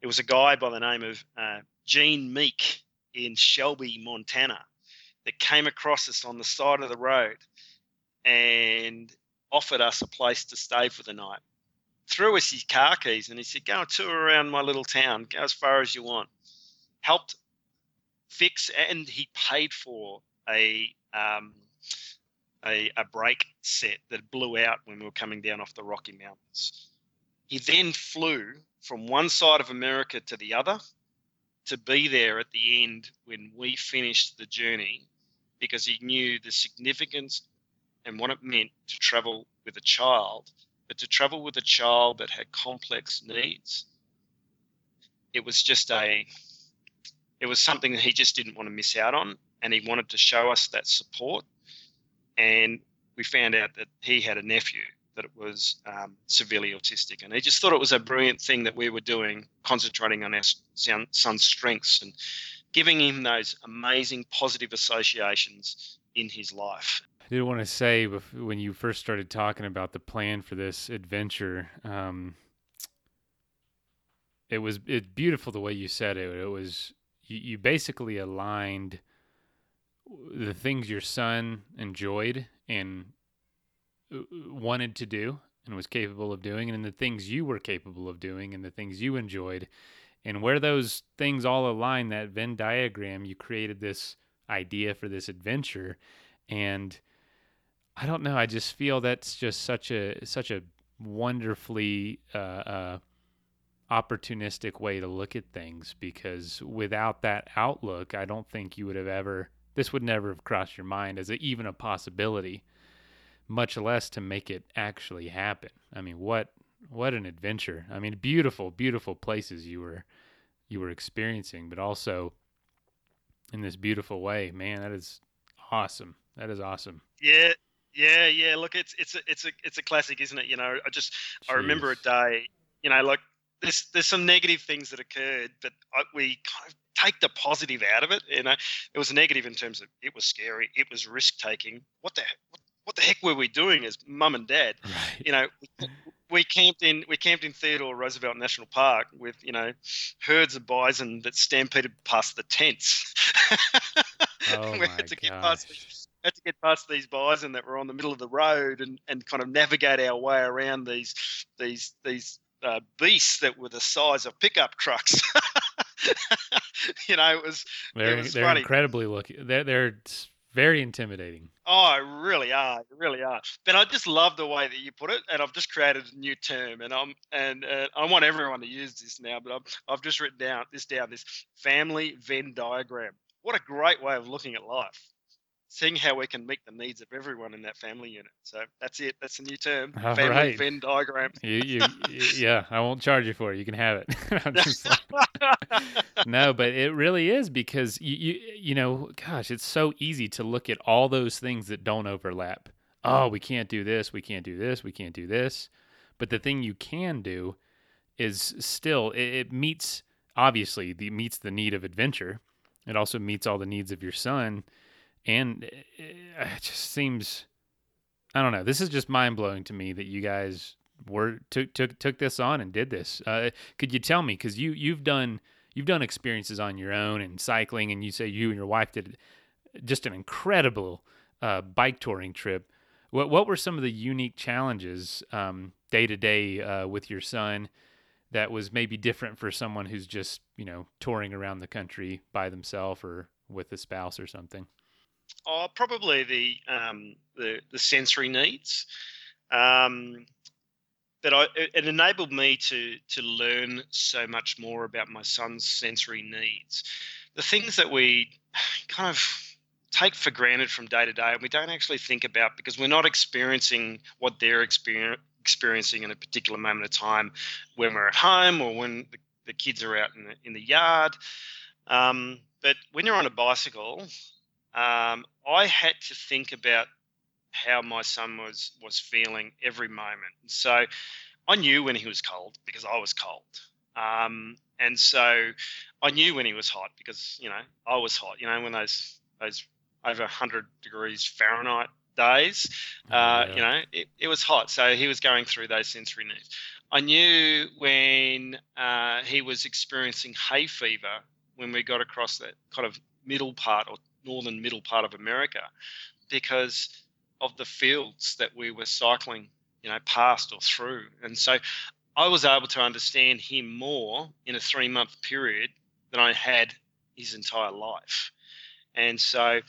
It was a guy by the name of uh, Gene Meek in Shelby, Montana, that came across us on the side of the road and offered us a place to stay for the night. Threw us his car keys and he said, Go tour around my little town, go as far as you want. Helped fix and he paid for a um, a, a brake set that blew out when we were coming down off the Rocky Mountains. He then flew from one side of America to the other to be there at the end when we finished the journey because he knew the significance and what it meant to travel with a child, but to travel with a child that had complex needs. It was just a, it was something that he just didn't want to miss out on. And he wanted to show us that support. And we found out that he had a nephew that it was um, severely autistic. And he just thought it was a brilliant thing that we were doing, concentrating on our son's strengths and giving him those amazing positive associations in his life. Did want to say when you first started talking about the plan for this adventure, um, it was it's beautiful the way you said it. It was you, you basically aligned the things your son enjoyed and uh, wanted to do and was capable of doing, and the things you were capable of doing, and the things you enjoyed. And where those things all align, that Venn diagram, you created this idea for this adventure. And I don't know, I just feel that's just such a such a wonderfully uh, uh, opportunistic way to look at things because without that outlook, I don't think you would have ever this would never have crossed your mind as a, even a possibility much less to make it actually happen. I mean, what what an adventure. I mean, beautiful, beautiful places you were you were experiencing, but also in this beautiful way. Man, that is awesome. That is awesome. Yeah, yeah, yeah. Look, it's it's a it's a it's a classic, isn't it? You know, I just Jeez. I remember a day. You know, like there's there's some negative things that occurred, but I, we kind of take the positive out of it. You know, it was negative in terms of it was scary, it was risk taking. What the what what the heck were we doing as mum and dad? Right. You know, we camped in we camped in Theodore Roosevelt National Park with you know herds of bison that stampeded past the tents. oh we had to get past had to get past these bison that were on the middle of the road and, and kind of navigate our way around these these these uh, beasts that were the size of pickup trucks. you know, it was. They're, it was they're incredibly lucky. They're they're very intimidating. Oh, really are, they really are. But I just love the way that you put it, and I've just created a new term, and I'm and uh, I want everyone to use this now. But I've I've just written down this down this family Venn diagram. What a great way of looking at life. Seeing how we can meet the needs of everyone in that family unit. So that's it. That's a new term. All family right. Venn diagram. You, you, yeah, I won't charge you for it. You can have it. I'm just like- no, but it really is because you, you, you know, gosh, it's so easy to look at all those things that don't overlap. Oh, we can't do this. We can't do this. We can't do this. But the thing you can do is still it, it meets obviously the meets the need of adventure. It also meets all the needs of your son, and it, it just seems I don't know. This is just mind blowing to me that you guys were took took took this on and did this. Uh, could you tell me because you you've done you've done experiences on your own and cycling, and you say you and your wife did eh, just an incredible uh, bike touring trip. What what were some of the unique challenges day to day with your son that was maybe different for someone who's just you know touring around the country by themselves or with a spouse or something? Oh, probably the um, the the sensory needs. Um, that I it, enabled me to to learn so much more about my son's sensory needs. The things that we kind of take for granted from day to day, and we don't actually think about because we're not experiencing what they're exper- experiencing in a particular moment of time when we're at home or when the, the kids are out in the, in the yard. Um, but when you're on a bicycle, um, I had to think about how my son was was feeling every moment. So I knew when he was cold because I was cold, um, and so I knew when he was hot because you know I was hot. You know when those those over 100 degrees Fahrenheit days, Oh, uh, yeah. you know it, it was hot. So he was going through those sensory needs. I knew when uh, he was experiencing hay fever when we got across that kind of middle part or northern middle part of America because of the fields that we were cycling, you know, past or through. And so I was able to understand him more in a three month period than I had his entire life. And so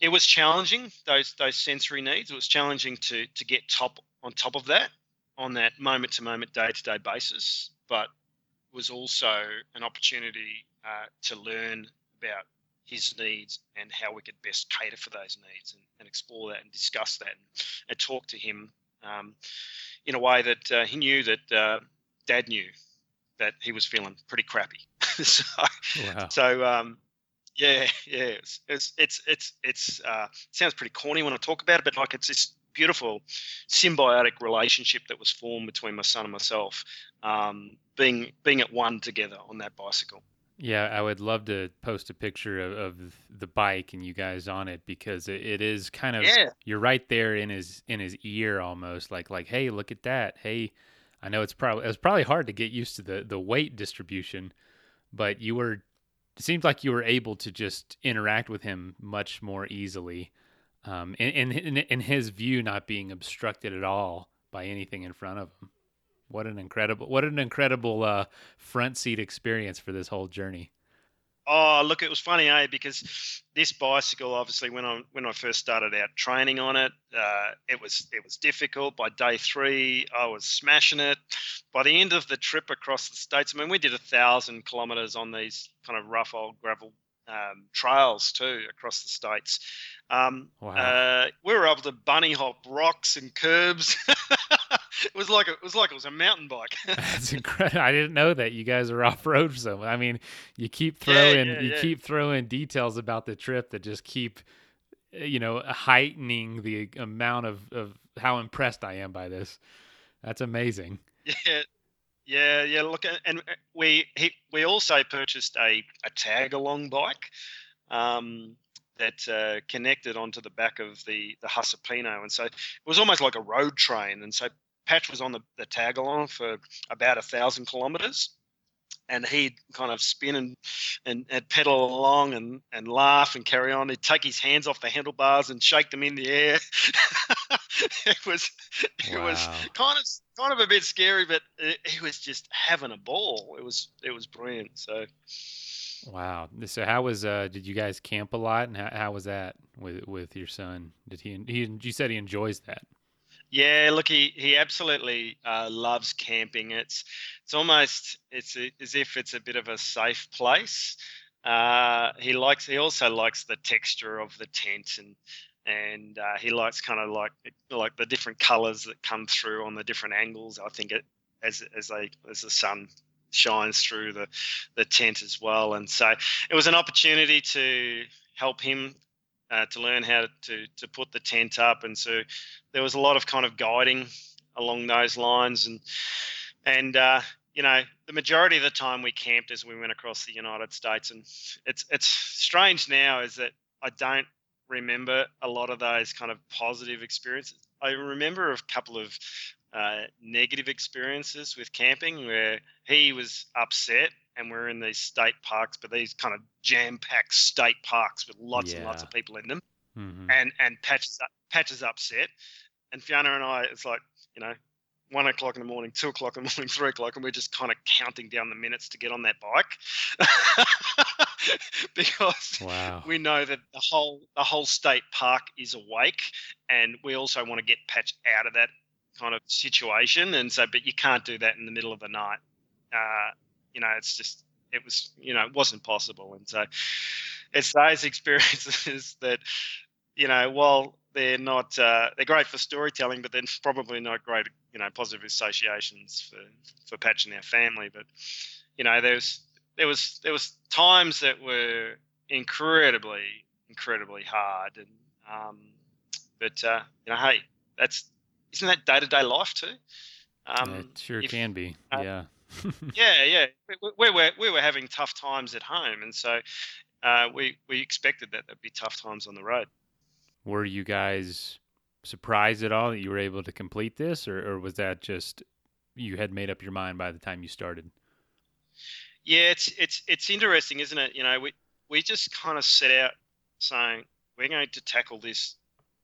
it was challenging, those those sensory needs. It was challenging to to get top on top of that on that moment to moment, day to day basis, but was also an opportunity uh, to learn about his needs and how we could best cater for those needs and, and explore that and discuss that and, and talk to him um, in a way that uh, he knew that uh, dad knew that he was feeling pretty crappy. so, Wow. so um, yeah, yeah, it's it's it's it's, it's uh, it sounds pretty corny when I talk about it, but like it's this beautiful symbiotic relationship that was formed between my son and myself, um, being being at one together on that bicycle. Yeah, I would love to post a picture of, of the bike and you guys on it because it, it is kind of Yeah. you're right there in his in his ear almost like like hey look at that hey I know it's probably it was probably hard to get used to the the weight distribution but you were it seemed like you were able to just interact with him much more easily um in in in his view not being obstructed at all by anything in front of him what an incredible what an incredible uh front seat experience for this whole journey Oh, look, it was funny, eh? Because this bicycle, obviously, when I when I first started out training on it, uh, it was it was difficult. By day three, I was smashing it. By the end of the trip across the states, I mean, we did a thousand kilometres on these kind of rough old gravel um, trails too across the states. Um, Wow. uh, we were able to bunny hop rocks and curbs. it was like a, it was like it was a mountain bike. That's incredible. I didn't know that you guys are off road so I mean, you keep throwing yeah, you yeah. keep throwing details about the trip that just keep uh, you know heightening the amount of of how impressed I am by this. That's amazing. Yeah, yeah, yeah. Look, and uh, we he, we also purchased a a tag along bike um, that uh, connected onto the back of the the Hase Pino, and so it was almost like a road train. And so Patch was on the, the tag along for about a thousand kilometres. And he'd kind of spin and, and, and pedal along and, and laugh and carry on. He'd take his hands off the handlebars and shake them in the air. it was it was kind of kind of a bit scary, but he was just having a ball. It was it was brilliant. So Wow. So how was uh did you guys camp a lot and how, how was that with with your son? Did he he you said he enjoys that. Yeah, look, he he absolutely uh, loves camping. It's it's almost it's a, as if it's a bit of a safe place. uh, he likes. He also likes the texture of the tent and and uh, he likes kind of like like the different colors that come through on the different angles. I think it as as they as the sun shines through the the tent as well. And so it was an opportunity to help him uh, to learn how to to put the tent up. And so there was a lot of kind of guiding along those lines. And and uh, you know the majority of the time we camped as we went across the United States. And it's it's strange now is that I don't remember a lot of those kind of positive experiences. I remember a couple of uh, negative experiences with camping where he was upset and we're in these state parks, but these kind of jam-packed state parks with lots yeah. and lots of people in them, mm-hmm. and and Patch Patch is upset, and Fiona and I, it's like you know, one o'clock in the morning, two o'clock in the morning, three o'clock, and we're just kind of counting down the minutes to get on that bike because wow. we know that the whole the whole state park is awake, and we also want to get Patch out of that kind of situation. And so, but you can't do that in the middle of the night. Uh, you know, it's just it was you know it wasn't possible. And so, it's those experiences that you know while they're not uh, they're great for storytelling, but they're probably not great you know positive associations for for Patch and our family. But you know there's there was there was times that were incredibly incredibly hard and um, but uh, you know hey that's isn't that day to day life too? Um, it sure if, can be. Uh, yeah. yeah, yeah. We, we, were we were having tough times at home, and so uh, we we expected that there'd be tough times on the road. Were you guys surprised at all that you were able to complete this, or, or was that just you had made up your mind by the time you started? Yeah, it's it's it's interesting, isn't it? You know, we we just kind of set out saying we're going to tackle this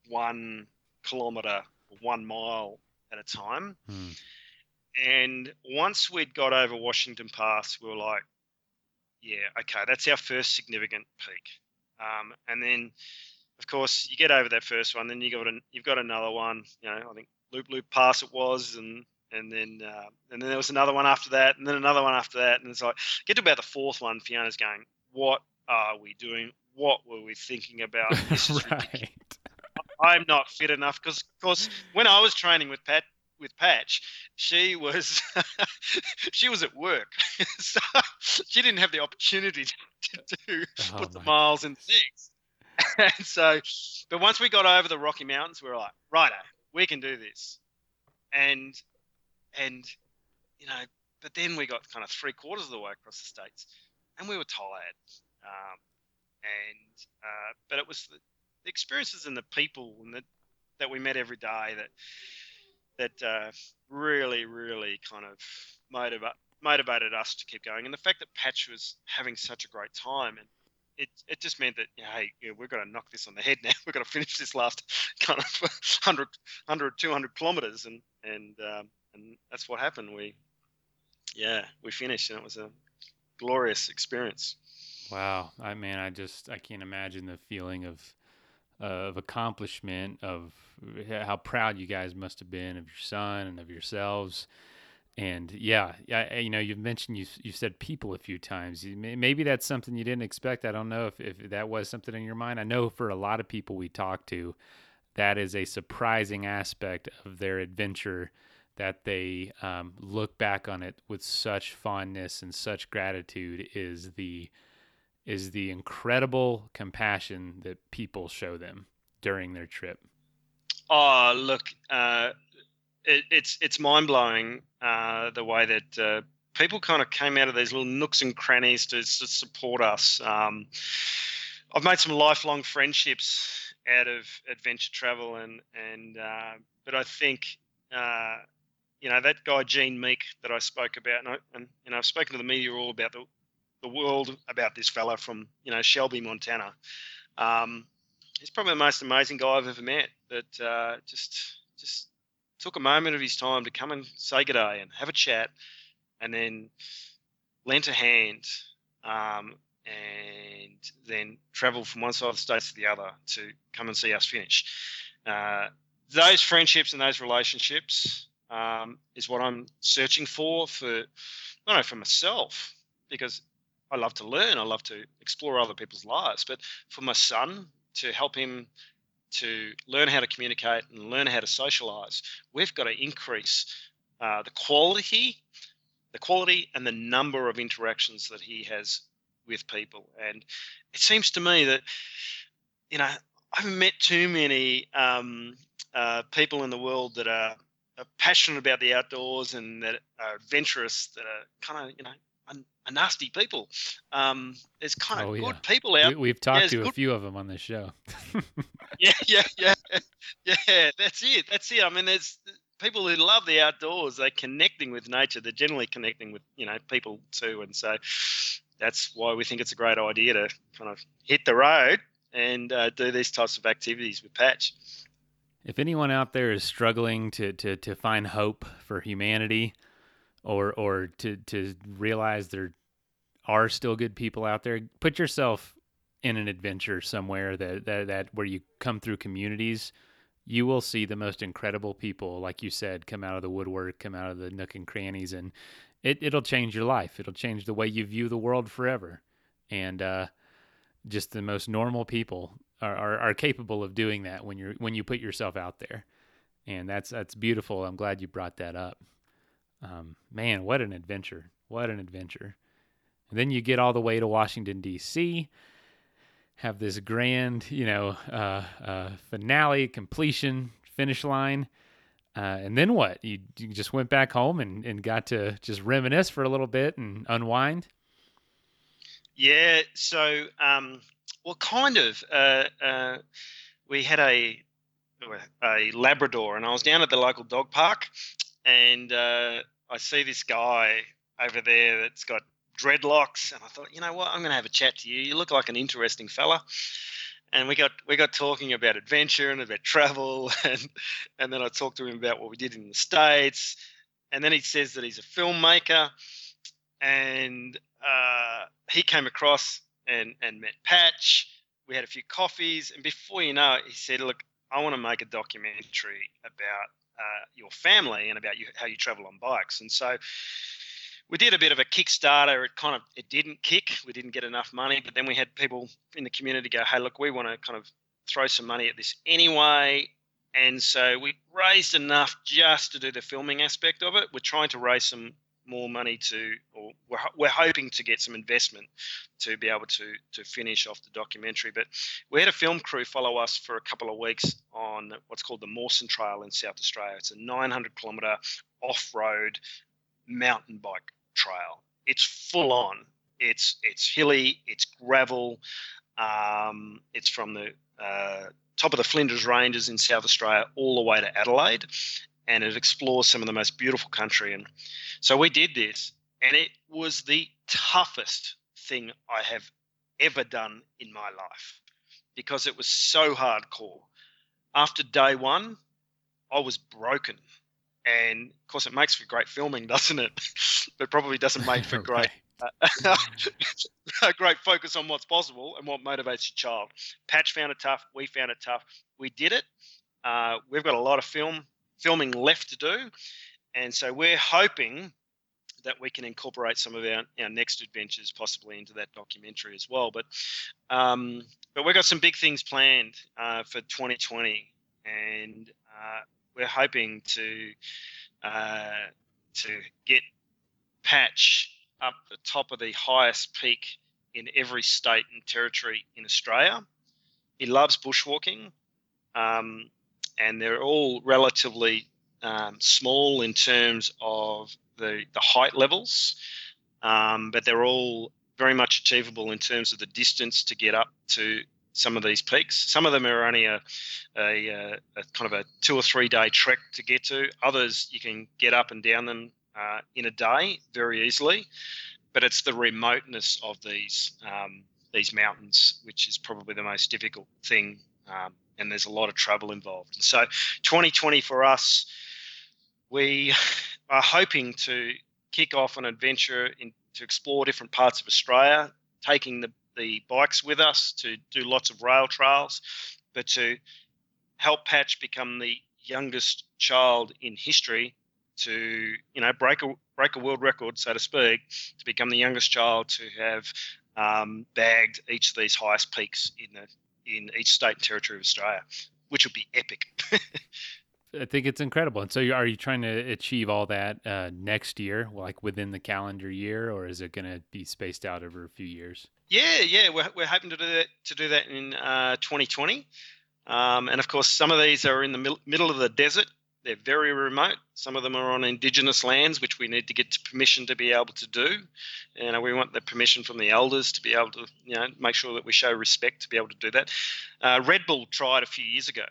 one kilometer one mile at a time. Hmm. And once we'd got over Washington Pass, we were like, yeah, okay, that's our first significant peak. Um, and then, of course, you get over that first one, then you got an, you've got another one. You know, I think Loup Loup Pass it was, and and then uh, and then there was another one after that, and then another one after that, and it's like get to about the fourth one. Fiona's going, "What are we doing? What were we thinking about? This is right. ridiculous. I'm not fit enough because, of course, when I was training with Pat with Patch, she was she was at work, so she didn't have the opportunity to, do oh put the miles and things. and so, but once we got over the Rocky Mountains, we were like, righto, we can do this, and and you know, but then we got kind of three quarters of the way across the states, and we were tired. Um, and uh, but it was the, the experiences and the people and that that we met every day that that uh, really, really kind of motiva- motivated us to keep going. And the fact that Patch was having such a great time and it, it just meant that, hey, yeah, we've got to knock this on the head now. We've got to finish this last kind of 100, 100 200 kilometers. And, and, um, and that's what happened. We, yeah, we finished and it was a glorious experience. Wow. I mean, I just, I can't imagine the feeling of, of accomplishment of how proud you guys must have been of your son and of yourselves and yeah, yeah, you know, you've mentioned you you said people a few times. Maybe that's something you didn't expect. I don't know if if that was something in your mind. I know for a lot of people we talk to, that is a surprising aspect of their adventure that they um, look back on it with such fondness and such gratitude. Is the is the incredible compassion that people show them during their trip. Oh, look, uh, it, it's it's mind blowing uh, the way that uh, people kind of came out of these little nooks and crannies to, to support us. Um, I've made some lifelong friendships out of adventure travel, and and uh, but I think uh, you know that guy Gene Meek that I spoke about, and, I, and know I've spoken to the media all about the the world about this fella from you know Shelby, Montana. Um, he's probably the most amazing guy I've ever met. That uh, just just took a moment of his time to come and say good day and have a chat, and then lent a hand, um, and then travel from one side of the states to the other to come and see us finish. Uh, those friendships and those relationships um, is what I'm searching for for not only for myself because I love to learn. I love to explore other people's lives. But for my son to help him to learn how to communicate and learn how to socialize, we've got to increase uh, the quality, the quality and the number of interactions that he has with people. And it seems to me that, you know, I haven't met too many um, uh, people in the world that are, are, passionate about the outdoors and that are adventurous, that are kind of, you know, are nasty people. Um, there's kind of oh, good yeah. people out. We, have talked yeah, to good... a few of them on this show. yeah, yeah, yeah, yeah. That's it. That's it. I mean, there's people who love the outdoors. They're connecting with nature. They're generally connecting with you know people too, and so that's why we think it's a great idea to kind of hit the road and uh, do these types of activities with Patch. If anyone out there is struggling to, to, to find hope for humanity or or to, to realize there are still good people out there, put yourself in an adventure somewhere that, that, that where you come through communities, you will see the most incredible people, like you said, come out of the woodwork, come out of the nook and crannies and it, it'll change your life. It'll change the way you view the world forever. And uh, just the most normal people are, are, are capable of doing that when you're when you put yourself out there. And that's that's beautiful. I'm glad you brought that up. Um, man, what an adventure! What an adventure! And then you get all the way to Washington D.C. Have this grand, you know, uh, uh, finale, completion, finish line uh, and then what? You, you, just went back home and, and got to just reminisce for a little bit and unwind? Yeah. So, um, well, kind of. Uh, uh, we had a a Labrador, and I was down at the local dog park, and uh, I see this guy over there that's got dreadlocks, and I thought, you know what, I'm going to have a chat to you. You look like an interesting fella. And we got we got talking about adventure and about travel and and then I talked to him about what we did in the states and then he says that he's a filmmaker and uh, he came across and and met Patch. We had a few coffees and before you know it he said look I want to make a documentary about uh, your family and about you how you travel on bikes and so we did a bit of a Kickstarter. It kind of it didn't kick. We didn't get enough money, but then we had people in the community go, "Hey, look, we want to kind of throw some money at this anyway." And so we raised enough just to do the filming aspect of it. We're trying to raise some more money to, or we're, we're hoping to get some investment to be able to to finish off the documentary. But we had a film crew follow us for a couple of weeks on what's called the Mawson Trail in South Australia. It's a 900 kilometre off-road mountain bike trail. It's full on. It's it's hilly. It's gravel. Um, it's from the uh, top of the Flinders Ranges in South Australia all the way to Adelaide, and it explores some of the most beautiful country. And so we did this, and it was the toughest thing I have ever done in my life because it was so hardcore. After day one, I was broken and of course it makes for great filming, doesn't it? but probably doesn't make for great uh, a great focus on what's possible and what motivates your child. Patch found it tough. We found it tough. We did it. Uh, we've got a lot of film filming left to do, and so we're hoping that we can incorporate some of our, our next adventures possibly into that documentary as well. But um, but we've got some big things planned uh, for 2020, and uh, we're hoping to uh, to get Patch up the top of the highest peak in every state and territory in Australia. He loves bushwalking, um, and they're all relatively um, small in terms of the, the height levels, um, but they're all very much achievable in terms of the distance to get up to some of these peaks. Some of them are only a, a, a, kind of a two or three day trek to get to. Others you can get up and down them uh, in a day very easily. But it's the remoteness of these um, these mountains which is probably the most difficult thing, um, and there's a lot of trouble involved. And so, 2020 for us, we are hoping to kick off an adventure in, to explore different parts of Australia, taking the the bikes with us to do lots of rail trails, but to help Patch become the youngest child in history to you know break a break a world record, so to speak, to become the youngest child to have um, bagged each of these highest peaks in the in each state and territory of Australia, which would be epic. I think it's incredible. And so, are you trying to achieve all that uh, next year, like within the calendar year, or is it going to be spaced out over a few years? Yeah, yeah, we're, we're hoping to do that to do that in uh, 2020. Um, and of course, some of these are in the mil- middle of the desert. They're very remote. Some of them are on indigenous lands, which we need to get permission to be able to do. And we want the permission from the elders to be able to, you know, make sure that we show respect to be able to do that. Uh, Red Bull tried a few years ago,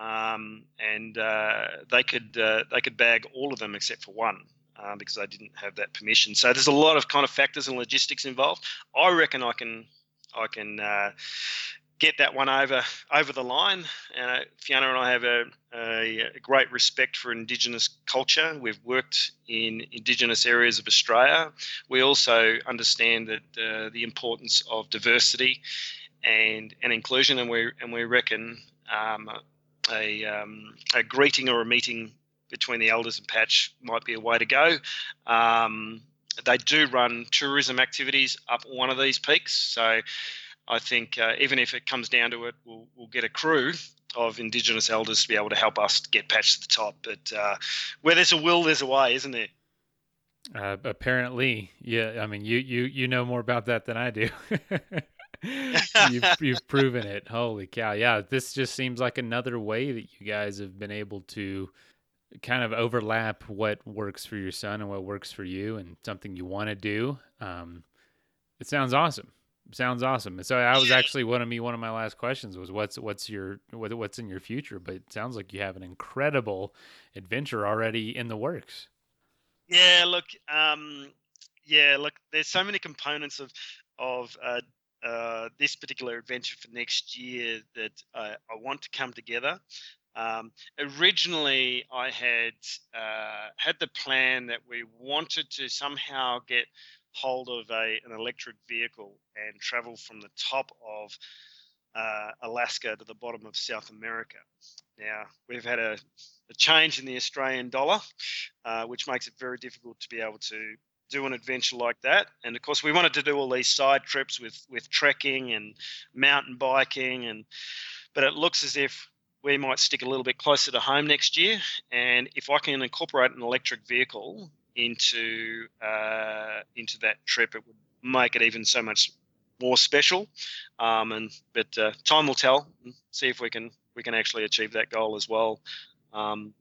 um, and uh, they could uh, they could bag all of them except for one. Um, because they didn't have that permission, so there's a lot of kind of factors and logistics involved. I reckon I can I can uh, get that one over over the line. Uh, Fiona and I have a, a, a, great respect for Indigenous culture. We've worked in Indigenous areas of Australia. We also understand that uh, the importance of diversity and and inclusion, and we and we reckon um, a um, a greeting or a meeting between the elders and Patch might be a way to go. Um, they do run tourism activities up one of these peaks, so I think uh, even if it comes down to it, we'll, we'll get a crew of Indigenous elders to be able to help us get patched to the top. But uh, where there's a will, there's a way, isn't there? Uh, apparently, yeah. I mean, you you you know more about that than I do. you've, you've proven it. Holy cow! Yeah, this just seems like another way that you guys have been able to kind of overlap what works for your son and what works for you, and something you want to do. Um, it sounds awesome sounds awesome. So that was actually one of me. One of my last questions was, "What's what's your what, what's in your future?" But it sounds like you have an incredible adventure already in the works. Yeah, look, um, yeah, look. There's so many components of of uh, uh, this particular adventure for next year that I, I want to come together. Um, originally, I had uh, had the plan that we wanted to somehow get hold of a, an electric vehicle and travel from the top of uh, Alaska to the bottom of South America. Now, we've had a, a change in the Australian dollar, uh, which makes it very difficult to be able to do an adventure like that. And of course, we wanted to do all these side trips with, with trekking and mountain biking, and but it looks as if we might stick a little bit closer to home next year. And if I can incorporate an electric vehicle into uh, into that trip, it would make it even so much more special. Um, and but uh, time will tell. See if we can we can actually achieve that goal as well. Um,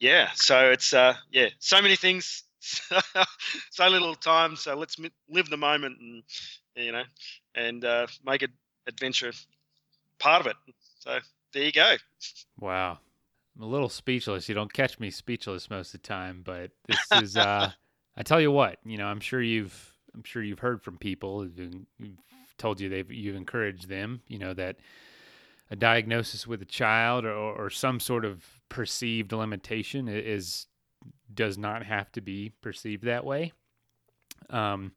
yeah, so it's uh, yeah, so many things, so little time. So let's live the moment and you know and uh, make it adventure part of it. So there you go. Wow, I'm a little speechless. You don't catch me speechless most of the time, but this is uh I tell you what, you know, I'm sure you've I'm sure you've heard from people who've told you they've you've encouraged them, you know, that a diagnosis with a child or, or some sort of perceived limitation is does not have to be perceived that way. Um,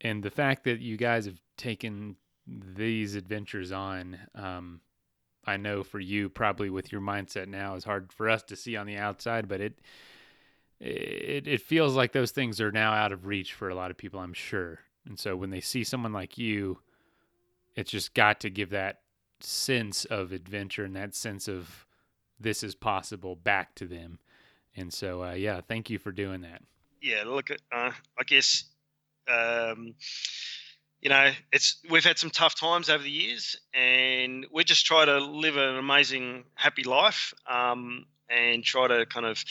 and the fact that you guys have taken these adventures on, um, I know for you, probably with your mindset now, is hard for us to see on the outside, but it it it feels like those things are now out of reach for a lot of people, I'm sure. And so when they see someone like you, it's just got to give that sense of adventure and that sense of this is possible back to them. And so, uh, yeah, thank you for doing that. Yeah, look, uh, I guess um, you know, it's we've had some tough times over the years, and we just try to live an amazing, happy life, um, and try to kind of,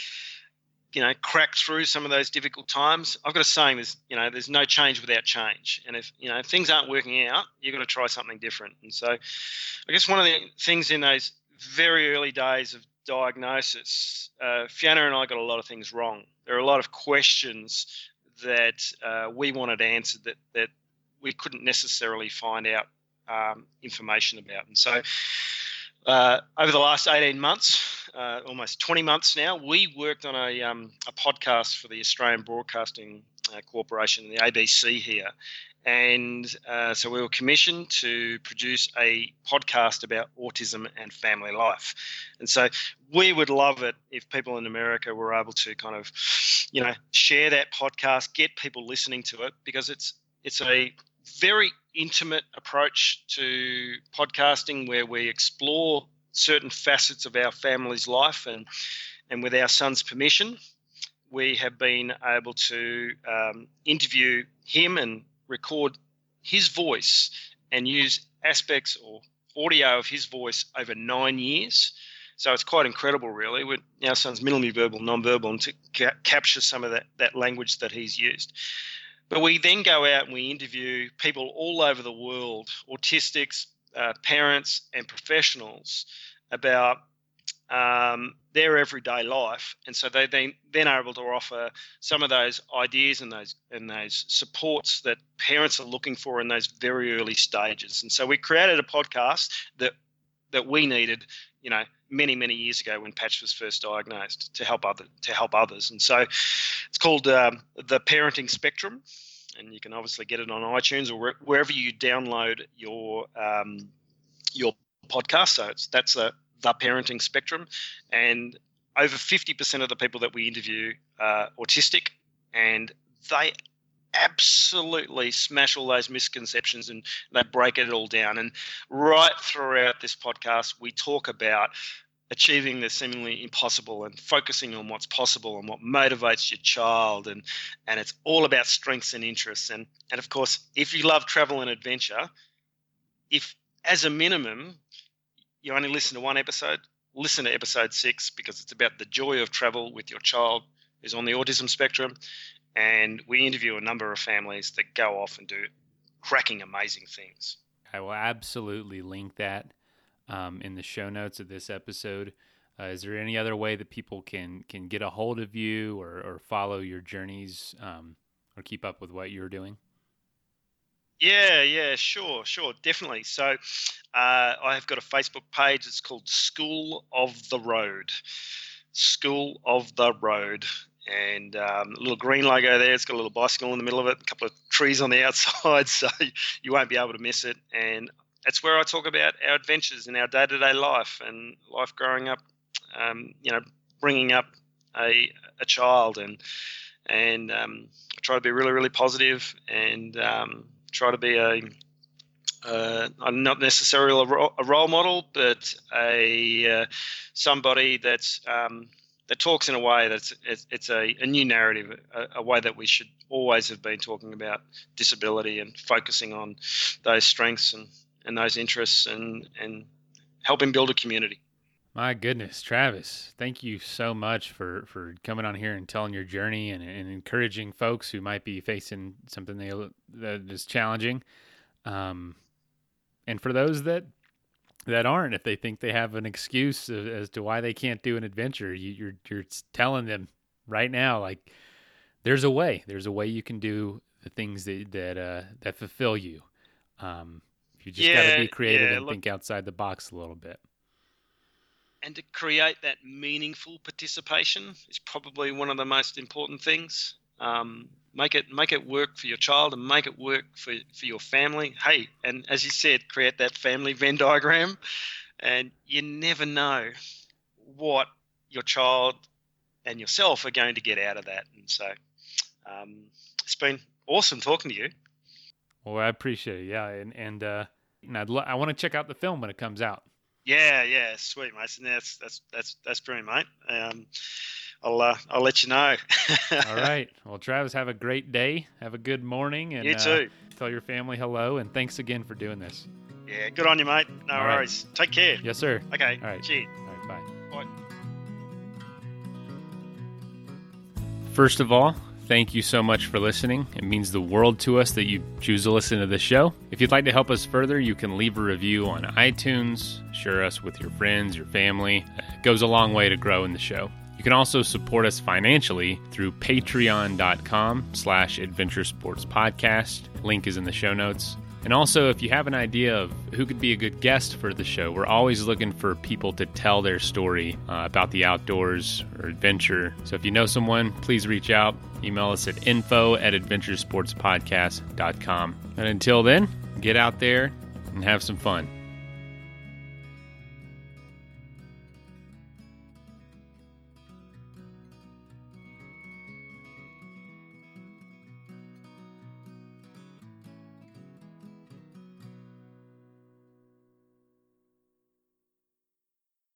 you know, crack through some of those difficult times. I've got a saying: there's, you know, there's no change without change, and if you know if things aren't working out, you've got to try something different. And so, I guess one of the things in those very early days of diagnosis, uh, Fiona and I got a lot of things wrong. There are a lot of questions that uh, we wanted answered that that we couldn't necessarily find out um, information about. And so, uh, over the last 18 months, uh, almost 20 months now, we worked on a, um, a podcast for the Australian Broadcasting uh, Corporation, the ABC here. And uh, so we were commissioned to produce a podcast about autism and family life. And so we would love it if people in America were able to kind of, you know, share that podcast, get people listening to it, because it's it's a very intimate approach to podcasting where we explore certain facets of our family's life and and with our son's permission we have been able to um, interview him and record his voice and use aspects or audio of his voice over nine years. So it's quite incredible, really. We're, our son's minimally verbal, non-verbal, and to ca- capture some of that, that language that he's used. But we then go out and we interview people all over the world, autistics, uh, parents, and professionals about um, their everyday life, and so they then then are able to offer some of those ideas and those and those supports that parents are looking for in those very early stages. And so we created a podcast that that we needed, you know, many many years ago when Patch was first diagnosed to help other to help others. And so it's called um, the Parenting Spectrum, and you can obviously get it on iTunes or wherever you download your um, your podcast. So it's that's a the parenting spectrum, and over 50% of the people that we interview are autistic, and they absolutely smash all those misconceptions and they break it all down. And right throughout this podcast, we talk about achieving the seemingly impossible and focusing on what's possible and what motivates your child and and it's all about strengths and interests and and of course if you love travel and adventure if as a minimum you only listen to one episode, listen to episode six because it's about the joy of travel with your child who's on the autism spectrum. And we interview a number of families that go off and do cracking, amazing things. I will absolutely link that um, in the show notes of this episode. Uh, is there any other way that people can can get a hold of you or, or follow your journeys um, or keep up with what you're doing? Yeah, yeah, sure, sure, definitely. So uh, I have got a Facebook page. It's called School of the Road. School of the Road. And um, a little green logo there. It's got a little bicycle in the middle of it, a couple of trees on the outside, so you won't be able to miss it. And that's where I talk about our adventures in our day to day life and life growing up, um, you know, bringing up a, a child and and um, I try to be really, really positive and um, try to be a uh, I'm not necessarily a role, a role model, but a uh, somebody that's um, that talks in a way that's it's, it's a, a, new narrative, a, a, way that we should always have been talking about disability and focusing on those strengths and, and those interests and and helping build a community. My goodness, Travis, thank you so much for, for coming on here and telling your journey and, and encouraging folks who might be facing something they, that is challenging. Um, and for those that that aren't, if they think they have an excuse as to why they can't do an adventure, you, you're you're telling them right now, like there's a way. There's a way you can do the things that that uh, that fulfill you. Um, you just yeah, got to be creative yeah, and look, think outside the box a little bit and to create that meaningful participation is probably one of the most important things. Um, make it make it work for your child and make it work for, for your family. Hey, and as you said, create that family Venn diagram, and you never know what your child and yourself are going to get out of that. And so, um, it's been awesome talking to you. Well, I appreciate it. Yeah, and and uh, and I'd lo- I want to check out the film when it comes out. Yeah, yeah, sweet, mate. That's that's that's that's brilliant, mate. Um, I'll uh, I'll let you know. All right. Well, Travis, have a great day. Have a good morning, and you too. Uh, tell your family hello, and thanks again for doing this. Yeah, good on you, mate. No All worries. Right. Take care. Yes, sir. Okay. All right. Cheers. All right. Bye. Bye. First of all, Thank you so much for listening. It means the world to us that you choose to listen to the show. If you'd like to help us further, you can leave a review on iTunes, share us with your friends, your family. It goes a long way to grow in the show. You can also support us financially through patreon.com slash adventure sports podcast. Link is in the show notes. And also, if you have an idea of who could be a good guest for the show, we're always looking for people to tell their story uh, about the outdoors or adventure. So if you know someone, please reach out. Email us at info at adventuresportspodcast.com. And until then, get out there and have some fun.